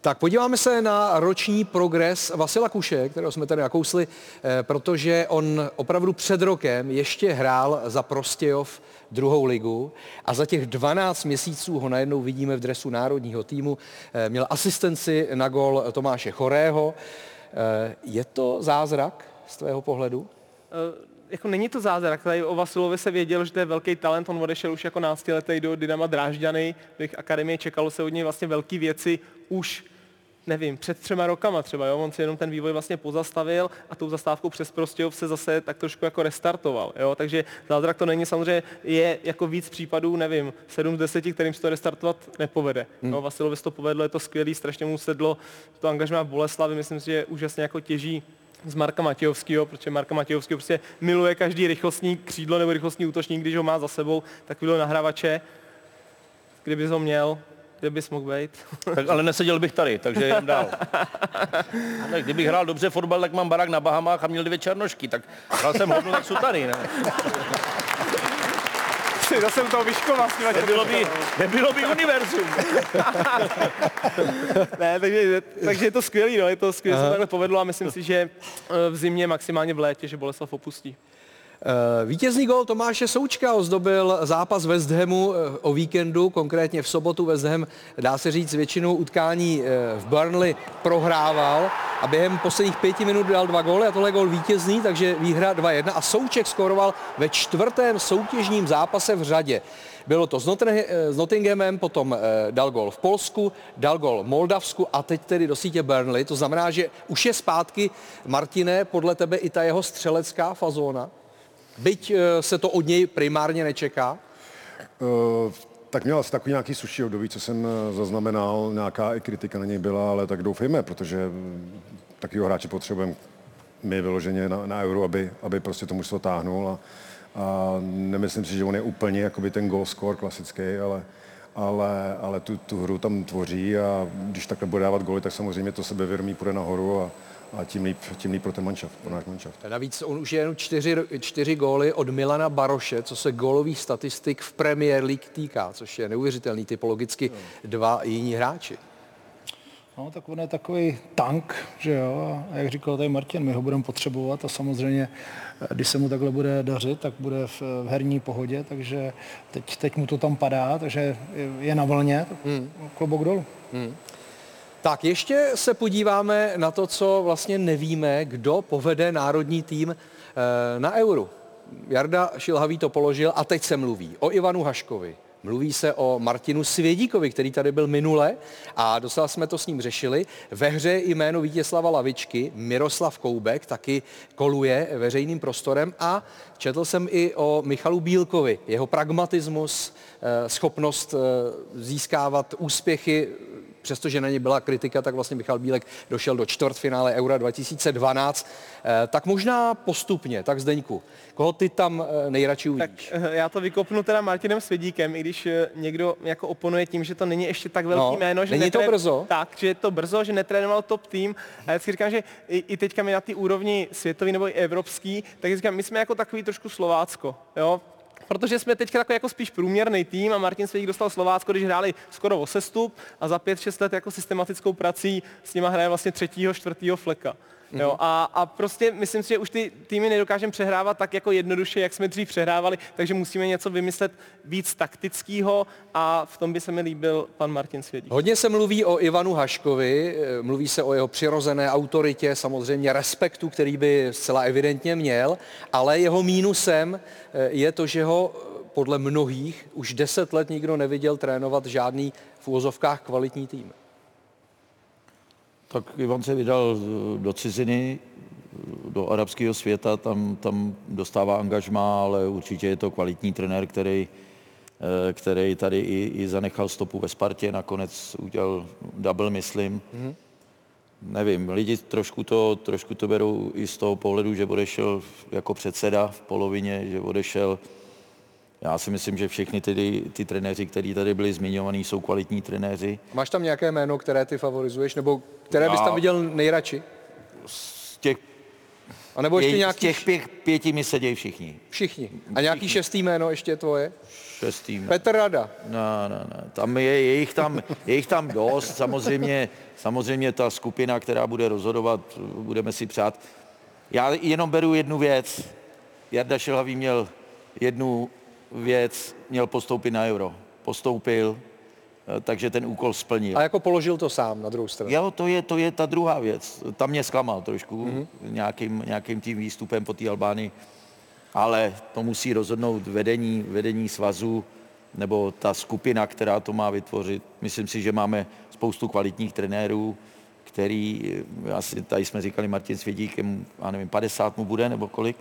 Tak podíváme se na roční progres Vasila Kuše, kterého jsme tady nakousli, eh, protože on opravdu před rokem ještě hrál za Prostějov druhou ligu a za těch 12 měsíců ho najednou vidíme v dresu národního týmu. Eh, Měl asistenci na gol Tomáše Chorého. Je to zázrak z tvého pohledu? Eh, jako není to zázrak. Tady o Vasilovi se věděl, že to je velký talent, on odešel už jako náctiletý do Dynama Drážďany, do jejich akademie, čekalo se od něj vlastně velké věci už nevím, před třema rokama třeba, jo? on si jenom ten vývoj vlastně pozastavil a tou zastávkou přes Prostějov se zase tak trošku jako restartoval, jo? takže zázrak to není, samozřejmě je jako víc případů, nevím, 7 z 10, kterým se to restartovat nepovede. Hmm. Jo? Vasilovi se to povedlo, je to skvělý, strašně mu sedlo to angažmá v Boleslavi, myslím si, že úžasně jako těží z Marka Matějovského, protože Marka Matějovského prostě miluje každý rychlostní křídlo nebo rychlostní útočník, když ho má za sebou, takovýhle nahrávače, kdyby ho měl, kde bys mohl být? Tak, ale neseděl bych tady, takže jdem dál. Tak, kdybych hrál dobře fotbal, tak mám barák na Bahamách a měl dvě černošky, tak hrál jsem hodně, tak jsou tady, ne? Zase u toho Vyškova s těma Nebylo by, nebylo by univerzum. ne, takže, takže je to skvělý, no, je to skvělé, se to takhle povedlo a myslím si, že eh, v zimě, maximálně v létě, že Boleslav opustí. Eh, Vítězný gol Tomáše Součka ozdobil zápas West Hamu eh, o víkendu, konkrétně v sobotu West Ham, dá se říct, většinou utkání eh, v Burnley prohrával a během posledních pěti minut dal dva góly a tohle gol vítězný, takže výhra 2-1 a Souček skoroval ve čtvrtém soutěžním zápase v řadě. Bylo to s Nottinghamem, potom dal gol v Polsku, dal gol v Moldavsku a teď tedy do sítě Burnley. To znamená, že už je zpátky, Martine, podle tebe i ta jeho střelecká fazóna? Byť eh, se to od něj primárně nečeká? Uh, tak měl asi takový nějaký suší období, co jsem eh, zaznamenal, nějaká i kritika na něj byla, ale tak doufejme, protože mm, takového hráče potřebujeme my vyloženě na, na euro, aby, aby prostě to mužstvo táhnul a, a nemyslím si, že on je úplně jakoby ten goal score klasický, ale, ale, ale tu, tu hru tam tvoří a když takhle bude dávat góly, tak samozřejmě to sebevědomí půjde nahoru a, a tím líp, tím líp pro ten manšaft, pro náš manšaft. Navíc on už je jenom čtyři, čtyři góly od Milana Baroše, co se gólových statistik v Premier League týká, což je neuvěřitelný, typologicky dva jiní hráči. No, tak on je takový tank, že jo, a jak říkal tady Martin, my ho budeme potřebovat a samozřejmě, když se mu takhle bude dařit, tak bude v, v herní pohodě, takže teď, teď mu to tam padá, takže je na vlně, tak hmm. klobouk dolů. Hmm. Tak ještě se podíváme na to, co vlastně nevíme, kdo povede národní tým eh, na Euro. Jarda Šilhavý to položil a teď se mluví o Ivanu Haškovi. Mluví se o Martinu Svědíkovi, který tady byl minule a docela jsme to s ním řešili. Ve hře jméno Vítězslava Lavičky, Miroslav Koubek taky koluje veřejným prostorem a četl jsem i o Michalu Bílkovi, jeho pragmatismus, eh, schopnost eh, získávat úspěchy přestože na ně byla kritika, tak vlastně Michal Bílek došel do čtvrtfinále Eura 2012. Eh, tak možná postupně, tak Zdeňku, koho ty tam eh, nejradši uvidíš? Tak eh, já to vykopnu teda Martinem Svědíkem, i když někdo jako oponuje tím, že to není ještě tak velký no, jméno. Že není netré... to brzo? Tak, že je to brzo, že netrénoval top tým. A já si říkám, že i, i teďka my na té úrovni světový nebo i evropský, tak říkám, my jsme jako takový trošku Slovácko. Jo? Protože jsme teď takový jako spíš průměrný tým a Martin Svědík dostal Slovácko, když hráli skoro o sestup a za pět, šest let jako systematickou prací s nima hraje vlastně třetího, čtvrtýho fleka. Jo, mhm. a, a prostě myslím si, že už ty týmy nedokážeme přehrávat tak jako jednoduše, jak jsme dřív přehrávali, takže musíme něco vymyslet víc taktického a v tom by se mi líbil pan Martin Svědík. Hodně se mluví o Ivanu Haškovi, eh, mluví se o jeho přirozené autoritě, samozřejmě respektu, který by zcela evidentně měl, ale jeho mínusem eh, je to, že ho eh, podle mnohých už deset let nikdo neviděl trénovat žádný v úvozovkách kvalitní tým. Tak Ivan se vydal do ciziny, do arabského světa, tam, tam dostává angažmá, ale určitě je to kvalitní trenér, který, eh, který tady i, i zanechal stopu ve Spartě, nakonec udělal double, myslím. Mm-hmm. Nevím, lidi trošku to, trošku to berou i z toho pohledu, že odešel jako předseda v polovině, že odešel já si myslím, že všechny ty, ty trenéři, kteří tady byli zmiňovaní, jsou kvalitní trenéři. Máš tam nějaké jméno, které ty favorizuješ, nebo které bys tam viděl nejradši? Z těch, a nebo ještě nějaký... Z těch pět, pěti mi sedějí všichni. Všichni. A nějaký všichni. šestý jméno ještě tvoje? Šestý. Petr Rada. No, no, no. Tam je, je, jich tam, je jich tam dost. Samozřejmě, samozřejmě ta skupina, která bude rozhodovat, budeme si přát. Já jenom beru jednu věc. Jarda Šilhavý měl jednu věc, měl postoupit na euro. Postoupil, eh, takže ten úkol splnil. A jako položil to sám na druhou stranu. Jo, to je, to je ta druhá věc. Tam mě zklamal trošku mm-hmm. nějakým, nějakým tím výstupem po té Albánii. ale to musí rozhodnout vedení, vedení svazu nebo ta skupina, která to má vytvořit. Myslím si, že máme spoustu kvalitních trenérů, který, asi tady jsme říkali Martin Svědík, já nevím, 50 mu bude nebo kolik.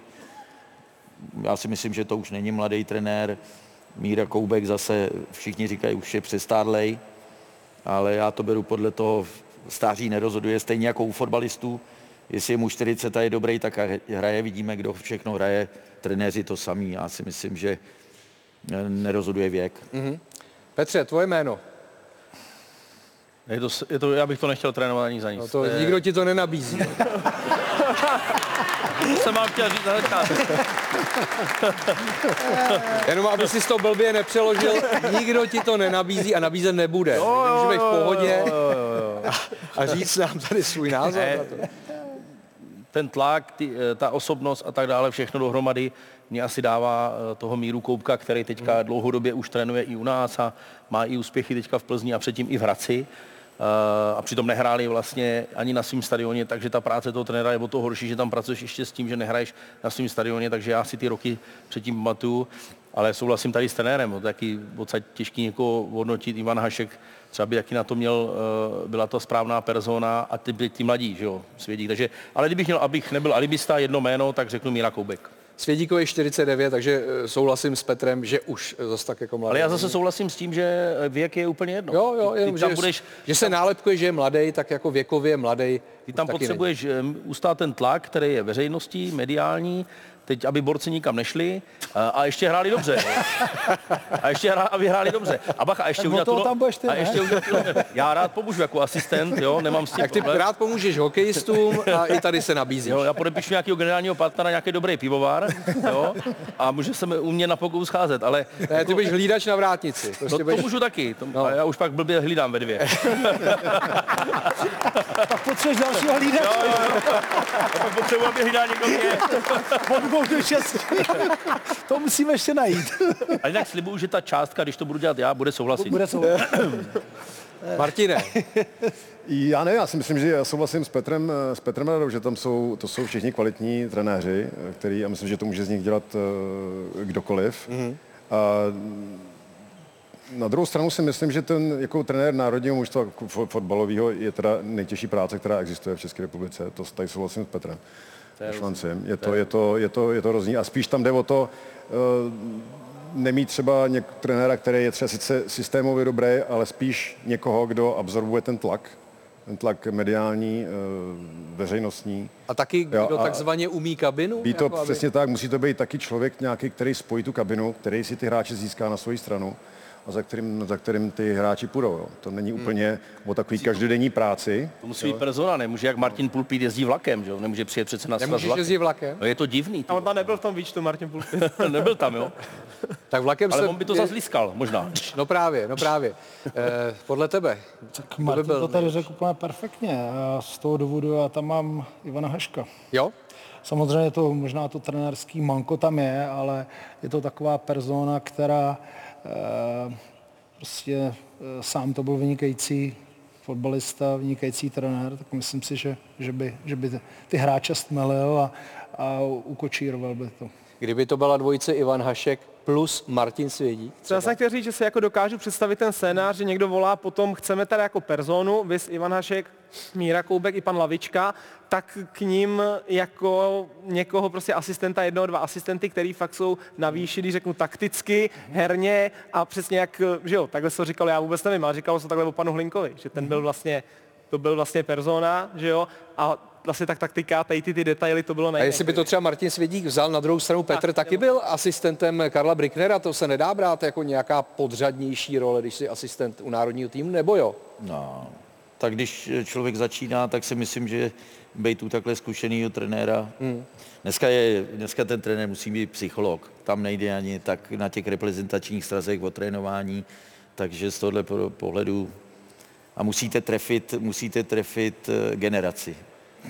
Já si myslím, že to už není mladý trenér. Míra Koubek zase, všichni říkají, už je přestárlej, ale já to beru podle toho, stáří nerozhoduje, stejně jako u fotbalistů. Jestli je mu 40 a je dobrý, tak hraje, vidíme, kdo všechno hraje, trenéři to samý. Já si myslím, že nerozhoduje věk. Mm-hmm. Petře, tvoje jméno? Je to, je to, já bych to nechtěl trénovat ani za nic. No to, je... nikdo ti to nenabízí. to jsem vám chtěl říct na začátku. Jenom aby si to blbě nepřeložil, nikdo ti to nenabízí a nabízet nebude. Jo, jo, Můžeme v pohodě jo, jo, jo. a říct nám tady svůj názor ne, na to. Ten tlak, ty, ta osobnost a tak dále, všechno dohromady mě asi dává eh, toho míru Koupka, který teďka dlouhodobě už trénuje i u nás a má i úspěchy teďka v Plzni a předtím i v Hradci. Eh, a přitom nehráli vlastně ani na svém stadioně, takže ta práce toho trenéra je o to horší, že tam pracuješ ještě s tím, že nehraješ na svém stadioně, takže já si ty roky předtím pamatuju, ale souhlasím tady s trenérem, taky odsaď těžký někoho hodnotit, Ivan Hašek třeba by taky na to měl, eh, byla to správná persona a ty, ty mladí, že jo, svědí. Takže, ale kdybych měl, abych nebyl alibista, jedno jméno, tak řeknu Míra Koubek. Svědíkovi 49, takže eh, souhlasím s Petrem, že už zase tak jako mladý. Ale já zase souhlasím s tím, že věk je úplně jedno. Jo, jo, jenom, že, budeš, že se nálepkuje, že je mladý, tak jako věkově mladý. Ty tam potřebuješ není. ustát ten tlak, který je veřejností, mediální, teď, aby borci nikam nešli a, a ještě hráli dobře. a ještě hra, aby hráli dobře. A bacha, a ještě udělat to, tam budeš ty, a ještě udělat Já rád pomůžu jako asistent, jo, nemám s tím Jak ty problém. rád pomůžeš hokejistům a i tady se nabízí. Jo, já podepíšu nějakého generálního partnera, nějaký dobrý pivovar, jo, a může se u mě na pokou scházet, ale... Ne, jako, ty budeš hlídač na vrátnici. Prostě no, budeš... to můžu taky, to, no. já už pak blbě hlídám ve dvě. tak potřebuješ dalšího hlídače. Jo, jo, jo. Potřebuji, aby hlídal někdo mě. Od dvou do šesti. to musíme ještě najít. A jinak slibuju, že ta částka, když to budu dělat já, bude souhlasit. Bude souhlasit. Martine. Já ne, já si myslím, že já souhlasím s Petrem, s Petrem Radou, že tam jsou, to jsou všichni kvalitní trenéři, který, a myslím, že to může z nich dělat uh, kdokoliv. Mm-hmm. A na druhou stranu si myslím, že ten jako trenér národního mužstva fotbalového je teda nejtěžší práce, která existuje v České republice. To tady souhlasím s Petrem. Švancem. Je to, je, to, je, to, je to rozní. A spíš tam jde o to, uh, nemít třeba něk, trenéra, který je třeba sice systémově dobrý, ale spíš někoho, kdo absorbuje ten tlak, ten tlak mediální, uh, veřejnostní. A taky, kdo jo, a takzvaně umí kabinu? Být to jako přesně aby... tak, musí to být taky člověk nějaký, který spojí tu kabinu, který si ty hráče získá na svoji stranu a za kterým, za kterým ty hráči půjdou. Jo. To není hmm. úplně o takový každodenní práci. To musí být persona, nemůže jak Martin Pulpít jezdí vlakem, že? nemůže přijet přece na Nemůžeš vlakem. jezdit vlakem? No je to divný. A on tam nebyl v tom výčtu, Martin Pulpít. nebyl tam, jo. tak vlakem Ale se... on by to je... zase možná. No právě, no právě. Eh, podle tebe. Tak Martin byl... to tady řekl úplně perfektně. A z toho důvodu já tam mám Ivana Haška. Jo? Samozřejmě to možná to trenérský manko tam je, ale je to taková persona, která prostě eh, sám to byl vynikající fotbalista, vynikající trenér, tak myslím si, že, že, by, že by ty hráče stmelil a, a ukočíroval by to. Kdyby to byla dvojice Ivan Hašek plus Martin Svědí. Třeba jsem chtěl říct, že si jako dokážu představit ten scénář, že někdo volá potom, chceme tady jako personu, vys Ivan Hašek, Míra Koubek i pan Lavička, tak k ním jako někoho prostě asistenta, jednoho, dva asistenty, který fakt jsou na výši, když řeknu takticky, herně a přesně jak, že jo, takhle se to říkalo, já vůbec nevím, ale říkalo se takhle o panu Hlinkovi, že ten byl vlastně, to byl vlastně persona, že jo, a vlastně tak taktika, tady ty, ty detaily, to bylo nejde. A jestli by to třeba Martin Svědík vzal na druhou stranu, Petr tak, taky byl asistentem Karla Bricknera, to se nedá brát jako nějaká podřadnější role, když jsi asistent u národního týmu, nebo jo? No, tak když člověk začíná, tak si myslím, že být tu takhle zkušenýho trenéra. Hmm. Dneska, je, dneska ten trenér musí být psycholog. Tam nejde ani tak na těch reprezentačních strazech o trénování, takže z tohle pohledu a musíte trefit, musíte trefit eh, generaci.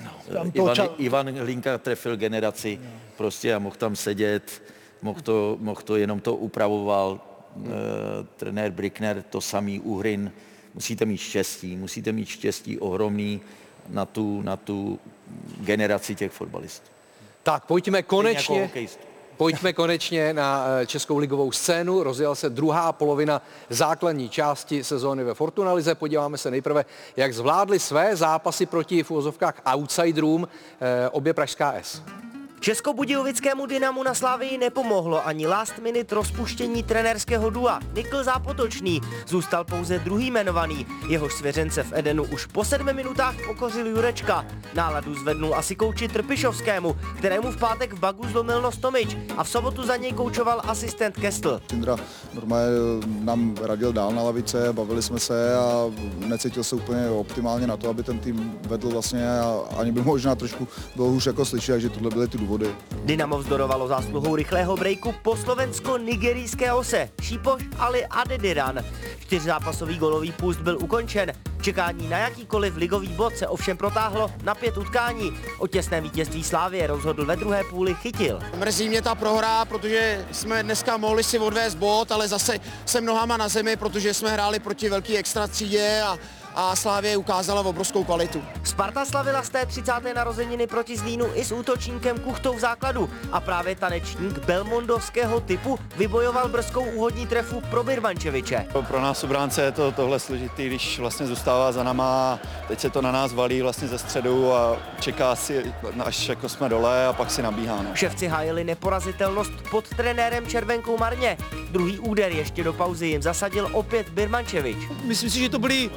No, Ivan, ča... Ivan Hlinka trefil generaci no. prostě a mohl tam sedět, mohl to, mohl to jenom to upravoval. Hmm. Uh, trenér Brickner to samý, Uhrin. Musíte mít štěstí, musíte mít štěstí ohromný na tu, na tu generaci těch fotbalistů. Tak pojďme konečně, Pojďme konečně na eh, českou ligovou scénu. Rozjela se druhá polovina základní části sezóny ve Fortuna Lize. Podíváme se nejprve, jak zvládli své zápasy proti v úvozovkách outsiderům eh, obě Pražská S. Českobudějovickému Dynamu na Slávii nepomohlo ani last minute rozpuštění trenérského dua. Nikl Zápotočný zůstal pouze druhý jmenovaný. Jehož svěřence v Edenu už po sedmi minutách pokořil Jurečka. Náladu zvednul asi kouči Trpišovskému, kterému v pátek v Bagu zlomil nos Tomič a v sobotu za něj koučoval asistent Kestl. Cindra normálně nám radil dál na lavice, bavili jsme se a necítil se úplně optimálně na to, aby ten tým vedl vlastně a ani by možná trošku bylo hůř jako slyšet, že tohle byly ty důvody. Dynamo vzdorovalo zásluhou rychlého breaku po slovensko-nigerijské ose. Šípoš Ali Adediran. Čtyřzápasový golový půst byl ukončen. Čekání na jakýkoliv ligový bod se ovšem protáhlo na pět utkání. O těsném vítězství Slávie rozhodl ve druhé půli chytil. Mrzí mě ta prohra, protože jsme dneska mohli si odvést bod, ale zase jsem nohama na zemi, protože jsme hráli proti velký extra třídě a, a Slávě ukázala obrovskou kvalitu. Sparta slavila z té 30. narozeniny proti Zlínu i s útočníkem Kuchtou v základu a právě tanečník belmondovského typu vybojoval brzkou úhodní trefu pro Birmančeviče. Pro nás obránce je to tohle složitý, když vlastně zůstává za náma, teď se to na nás valí vlastně ze středu a čeká si, až jako jsme dole a pak si nabíhá. No. Ševci hájili neporazitelnost pod trenérem Červenkou Marně. Druhý úder ještě do pauzy jim zasadil opět Birmančevič. Myslím si, že to byly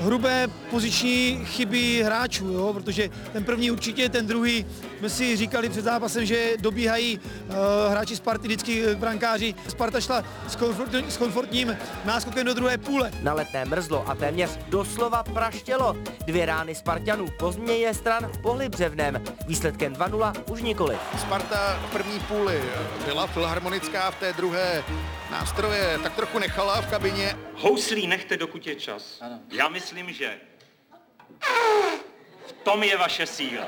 hrubé poziční chyby hráčů, jo? protože ten první určitě, ten druhý, jsme si říkali před zápasem, že dobíhají uh, hráči Sparty vždycky k brankáři. Sparta šla s, komfort, s komfortním náskokem do druhé půle. Na letné mrzlo a téměř doslova praštělo. Dvě rány Spartanů po změně stran pohly břevnem. Výsledkem 2-0 už nikoli. Sparta v první půli byla filharmonická, v té druhé nástroje tak trochu nechala v kabině. Houslí nechte, dokud je čas. Ano. Já myslím, že v tom je vaše síla.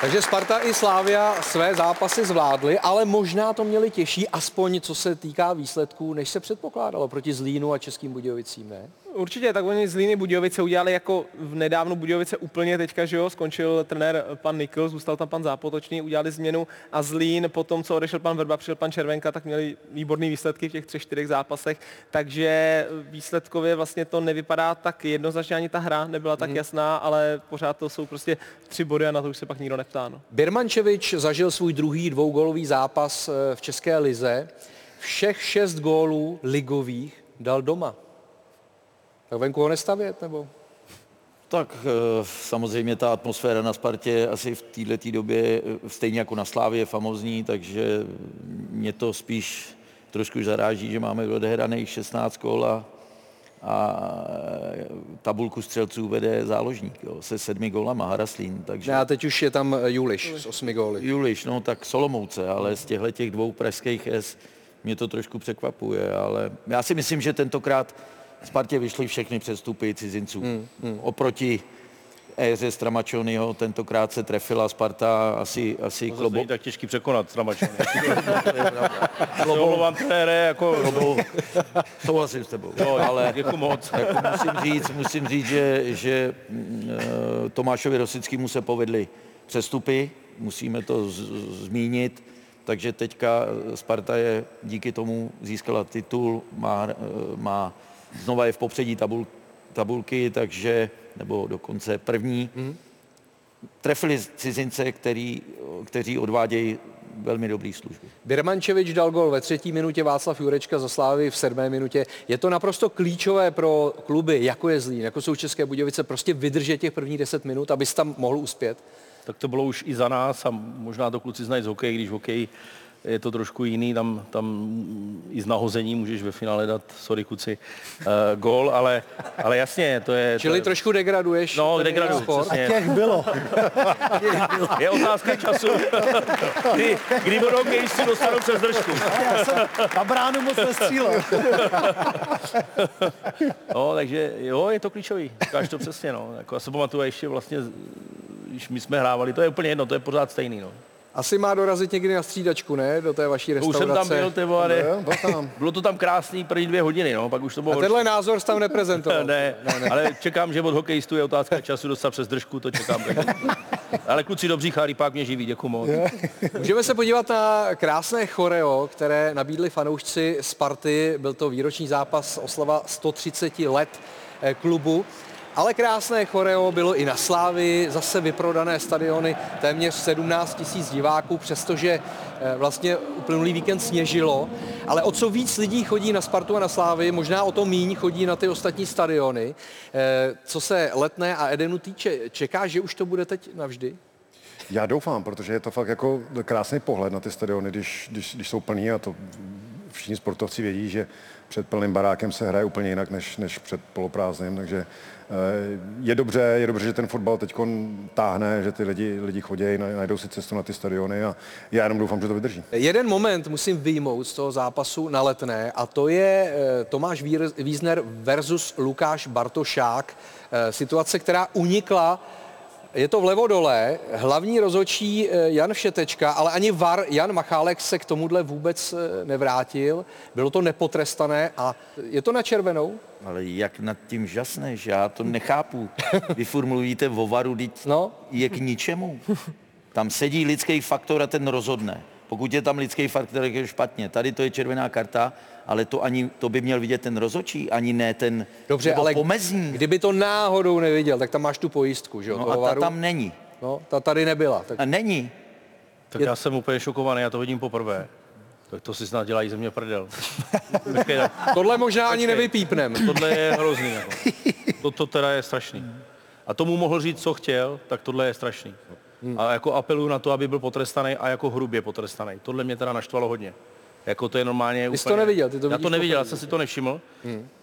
Takže Sparta i Slávia své zápasy zvládly, ale možná to měli těžší, aspoň co se týká výsledků, než se předpokládalo proti Zlínu a Českým Budějovicím, ne? Určitě, tak oni z Líny Budějovice udělali jako v nedávno Budějovice úplně teďka, že jo, skončil trenér pan Nikl, zůstal tam pan Zápotočný, udělali změnu a Zlín po tom, co odešel pan Verba, přišel pan Červenka, tak měli výborné výsledky v těch třech, čtyřech zápasech, takže výsledkově vlastně to nevypadá tak jednoznačně, ani ta hra nebyla tak Mhm. jasná, ale pořád to jsou prostě tři body a na to už se pak nikdo neptá. No. Birmančevič zažil svůj druhý dvougólový zápas eh, v České lize. Všech šest gólů ligových dal doma. Tak venku ho nestavět, nebo? Tak eh, samozřejmě ta atmosféra na Spartě asi v této době eh, stejně jako na Slávě je famozní, takže mě to spíš trošku zaráží, že máme odehraných 16 kol a, a eh, tabulku střelců vede záložník jo, se sedmi gólama Haraslín. Takže... Ne, a teď už je tam Juliš s osmi góly. Juliš, no tak Solomouce, ale z těchto těch dvou pražských S mě to trošku překvapuje, ale já si myslím, že tentokrát Spartě vyšly všechny přestupy cizinců. Hmm, hmm. Oproti éře Stramačonyho tentokrát se trefila Sparta asi, asi To klobo... není tak těžký překonat Stramačony. Omlouvám trenére, jako... Klobou. Souhlasím s tebou. Jo, ale děkuji moc. Jako musím říct, musím říct, že, že mm, eh, Tomášovi Rosickému se povedly přestupy, musíme to z, z- zmínit, takže teďka Sparta je díky tomu získala titul, má, eh, má znova je v popředí tabul, tabulky, takže, nebo dokonce první. Mhm. Trefili cizince, který, kteří odvádějí velmi dobrý služby. Birmančevič dal gol ve třetí minutě, Václav Jurečka za Slávy v sedmé minutě. Je to naprosto klíčové pro kluby, jako je Zlín, jako jsou České Budějovice, prostě vydržet těch prvních 10 minut, abys tam mohl uspět. Tak to bylo už i za nás a možná to kluci znají z hokeje, když v hokeji je to trošku jiný, tam, tam i z nahození můžeš ve finále dát, sorry kuci, uh, gól, ale, ale jasně, to je... Čili to, trošku degraduješ No, degraduju, přesně. Těch bylo. Je otázka času, kdy, kdy budou hokejisti dostanou přes držku. Já jsem na bránu moc nestřílel. No, takže jo, je to klíčový, říkáš to přesně, no. Jako já se pamatuju ještě vlastně, když my jsme hrávali, to je úplně jedno, to je pořád stejný, no. Asi má dorazit někdy na střídačku, ne? Do té vaší To už restaurace. jsem tam byl, ty vole, Bylo to tam krásný první dvě hodiny, no, pak už to bylo A tenhle názor jsi tam neprezentoval. ne, ale čekám, že od hokejistů je otázka času dostat přes držku, to čekám. ale kluci dobří pak mě živí, děkuji moc. Můžeme se podívat na krásné choreo, které nabídli fanoušci Sparty. Byl to výroční zápas oslava 130 let eh, klubu. Ale krásné choreo bylo i na Slávy, zase vyprodané stadiony, téměř 17 tisíc diváků, přestože eh, vlastně uplynulý víkend sněžilo. Ale o co víc lidí chodí na Spartu a na Slávy, možná o to míň chodí na ty ostatní stadiony. Eh, Co se Letné a Edenu týče, čeká, že už to bude teď navždy? Já doufám, protože je to fakt jako krásný pohled na ty stadiony, když, když, když jsou plný a to všichni sportovci vědí, že před plným barákem se hraje úplně jinak než, než před poloprázdným, takže eh, je dobře, je dobře, že ten fotbal teď táhne, že ty lidi, lidi chodí, najdou si cestu na ty stadiony a já jenom doufám, že to vydrží. Jeden moment musím vyjmout z toho zápasu na letné a to je eh, Tomáš Vízner versus Lukáš Bartošák. Eh, Situace, která unikla je to vlevo dole, hlavní rozhodčí eh, Jan Všetečka, ale ani VAR Jan Machálek se k tomuhle vůbec eh, nevrátil. Bylo to nepotrestané a je to na červenou? Ale jak nad tím žasneš? Já to nechápu. Vy furt mluvíte o varu, teď no. je k ničemu. Tam sedí lidský faktor a ten rozhodne. Pokud je tam lidský faktor, tak je špatně. Tady to je červená karta, ale to ani, to by měl vidět ten rozočí, ani ne ten Dobře, ale pomezní. kdyby to náhodou neviděl, tak tam máš tu pojistku, že jo? No a ta varu. tam není. No, ta tady nebyla. Tak... A není. Tak já jsem úplně šokovaný, já to vidím poprvé. Tak to si snad dělají ze mě prdel. Tohle možná ani nevypípnem. Tohle je hrozný. Jako. To, to teda je strašný. A tomu mohl říct, co chtěl, tak tohle je strašný. A jako apeluju na to, aby byl potrestaný a jako hrubě potrestaný. Tohle mě teda naštvalo hodně. Jako to je normálně Ty jsi úplně... to neviděl, ty to Já vidíš to neviděl, já jsem si to nevšiml.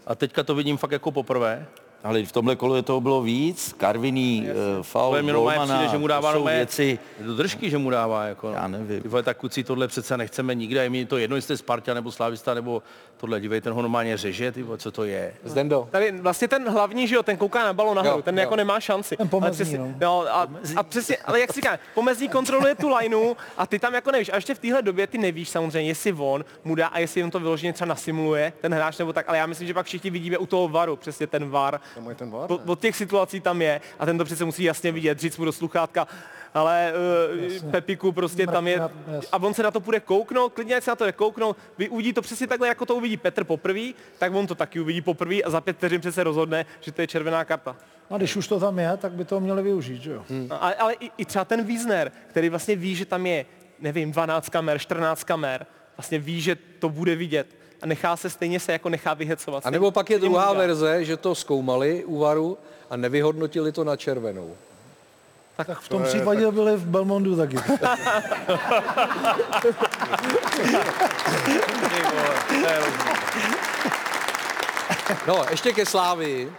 A teďka to vidím fakt jako poprvé. Ale v tomhle kole toho bylo víc. Karviný, uh, faul, To je mi normálně golmana, přijde, že mu dává to věci. do držky, že mu dává. Jako, Já nevím. Ty vole, tak kluci, tohle přece nechceme nikde, je mi to jedno, jestli jste Sparta nebo Slávista, nebo tohle, dívej, ten ho normálně řeže, ty vole, co to je. Zdendo. Tady vlastně ten hlavní, že jo, ten kouká na balon nahoru, Jo, ten jo. jako nemá šanci. Ten pomezní, Ale přesně, no. jo, a, a, přesně, ale jak si říká, pomezní kontroluje tu lineu a ty tam jako nevíš. A ještě v téhle době ty nevíš samozřejmě, jestli on mu dá a jestli on to vyloženě třeba nasimuluje, ten hráč nebo tak, ale já myslím, že pak všichni vidíme u toho varu, přesně ten var. Tam je ten var, Po- Od těch situací tam je a ten to přece musí jasně vidět, říct mu do sluchátka, ale uh, Pepiku prostě tam je a on se na to půjde kouknout, klidně se na to jde kouknout, vy uvidí to přesně takhle, jako to uvidí Petr poprvé, tak on to taky uvidí poprvé a za pět vteřin přece rozhodne, že to je červená karta. A když už to tam je, tak by to měli využít, že jo? Hmm. Ale, ale i, i třeba ten Wiesner, který vlastně ví, že tam je, nevím, 12 kamer, 14 kamer, vlastně ví, že to bude vidět nechá se stejně se jako nechá vyhecovat. A nebo pak je druhá verze, že to zkoumali u varu a nevyhodnotili to na červenou. Tak v tom případě byli v Belmondu taky. No, ještě ke Slávi.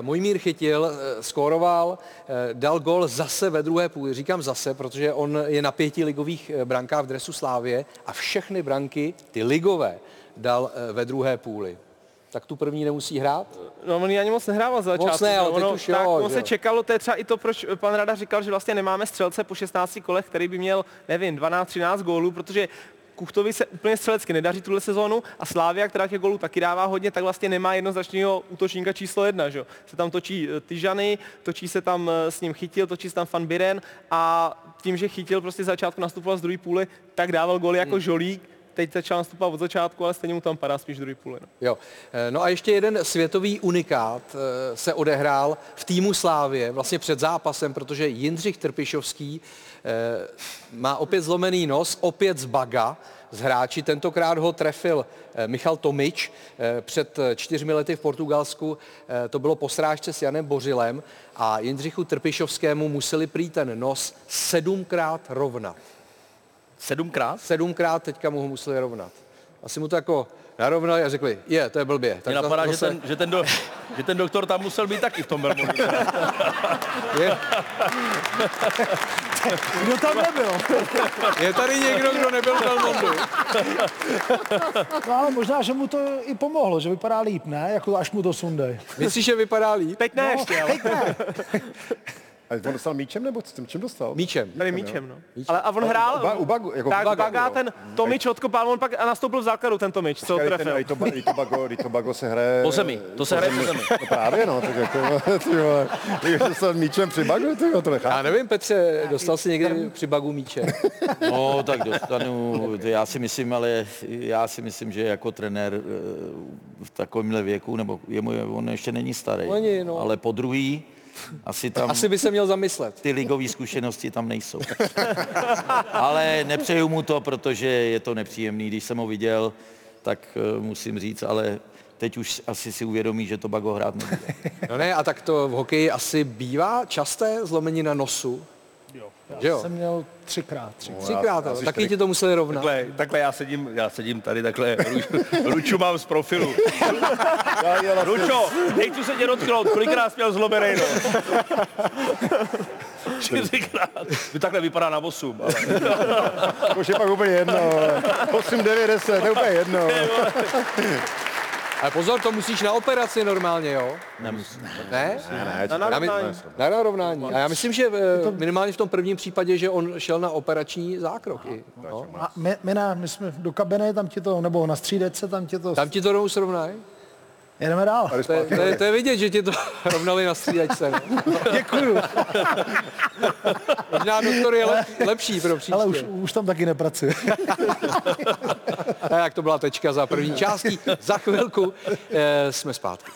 Mojmír chytil, eh, skóroval, eh, dal gol zase ve druhé půli. Říkám zase, protože on je na pěti ligových eh, brankách v dresu Slávě a všechny branky, ty ligové, dal eh, ve druhé půli. Tak tu první nemusí hrát? No, on ji ani moc nehrával za Moc začátku. ne, ale ono, teď už jo, tak, on že se jo. čekalo, to je třeba i to, proč pan Rada říkal, že vlastně nemáme střelce po 16 kolech, který by měl, nevím, 12-13 gólů, protože Kuchtovi se úplně střelecky nedaří tuhle sezónu a Slávia, která těch gólů taky dává hodně, tak vlastně nemá jednoznačného útočníka číslo jedna, že? jo. Se tam točí eh, Tyžany, točí se tam eh, s ním Chytil, točí se tam Van Biren a tím, že Chytil prostě začátku nastupoval z druhé půly, tak dával góly jako žolík, teď začal nastupovat od začátku, ale stejně mu tam padá spíš druhý půli. No. Jo. Eh, No a ještě jeden světový unikát eh, se odehrál v týmu Slávě, vlastně před zápasem, protože Jindřich Trpišovský eh, má opět zlomený nos, opět z baga z hráči. Tentokrát ho trefil Michal Tomič před čtyřmi lety v Portugalsku. To bylo po srážce s Janem Bořilem a Jindřichu Trpišovskému museli prý ten nos sedmkrát rovnat. Sedmkrát? Sedmkrát teďka mu ho museli rovnat. Asi mu to jako narovnali a řekli, je, to je blbě. Mě napadá, že zase- ten, že, ten do, že ten doktor tam musel být taky v tom Belmontu. Je, Kdo tam nebyl? je tady někdo, kdo nebyl v Belmontu. No ale možná, že mu to i pomohlo, že vypadá líp, ne? Jako až mu to sundej. Myslíš, že vypadá líp? Teď ne ještě, ale. A on dostal míčem nebo s tím čím dostal? Míčem. Tady míčem, no. Ale a on hrál, u Ba- u Bagu- jako tak Baga, Baga, ten Tomič odkopal, on pak nastoupil v základu ten Tomič, co trefil. ten- i to, ba- i to, bago, i to bago se hraje... Po zemi, to se hraje po zemi. No právě no, tak jako, ty vole, když dostal míčem při bagu, ty to nechápu. Já nevím, Petře, dostal jsi někdy při bagu míče? No, tak dostanu, já si myslím, ale já si myslím, že jako trenér eh, v takovémhle věku, nebo je mu, on ještě není starý, Není, no. ale po druhý, asi tam... Asi by se měl zamyslet. Ty ligové zkušenosti tam nejsou. ale nepřeju mu to, protože je to nepříjemný. Když jsem ho viděl, tak eh, musím říct, ale teď už asi si uvědomí, že to bago hrát nebude. No ne, a tak to v hokeji asi bývá časté zlomení na nosu. Že jo? Jsem měl třikrát. třikrát. Třikrát, ale taky ti to museli rovnat. Takhle, takhle já sedím, já sedím tady, takhle, Ru- Ruču mám z profilu. Ručo, nechci se tě dotknout, kolikrát jsi měl zlomený nos? Čtyřikrát. Vy takhle vypadá na 8. Ale... To už je pak úplně jedno, vole. 8, 9, 10, to je úplně jedno. Ale pozor, to musíš na operaci normálně, jo? Nemusím. Ne? Ne, ne, Na narovnání. Na narovnání. A já myslím, že eh, minimálně v tom prvním případě, že on šel na operační zákrok. I, no. A my, my, ne, my jsme do kabiny, tam ti to, nebo na střídečce, tam ti to... Tam ti to rovnou srovnají? Jedeme dál. To je, to, je, to je vidět, že ti to rovnali na střídačce. No. Děkuju. Možná doktor je lep, lepší pro příště. Ale už, už tam taky nepracuje. Tak to byla tečka za první částí. Za chvilku eh, jsme zpátky.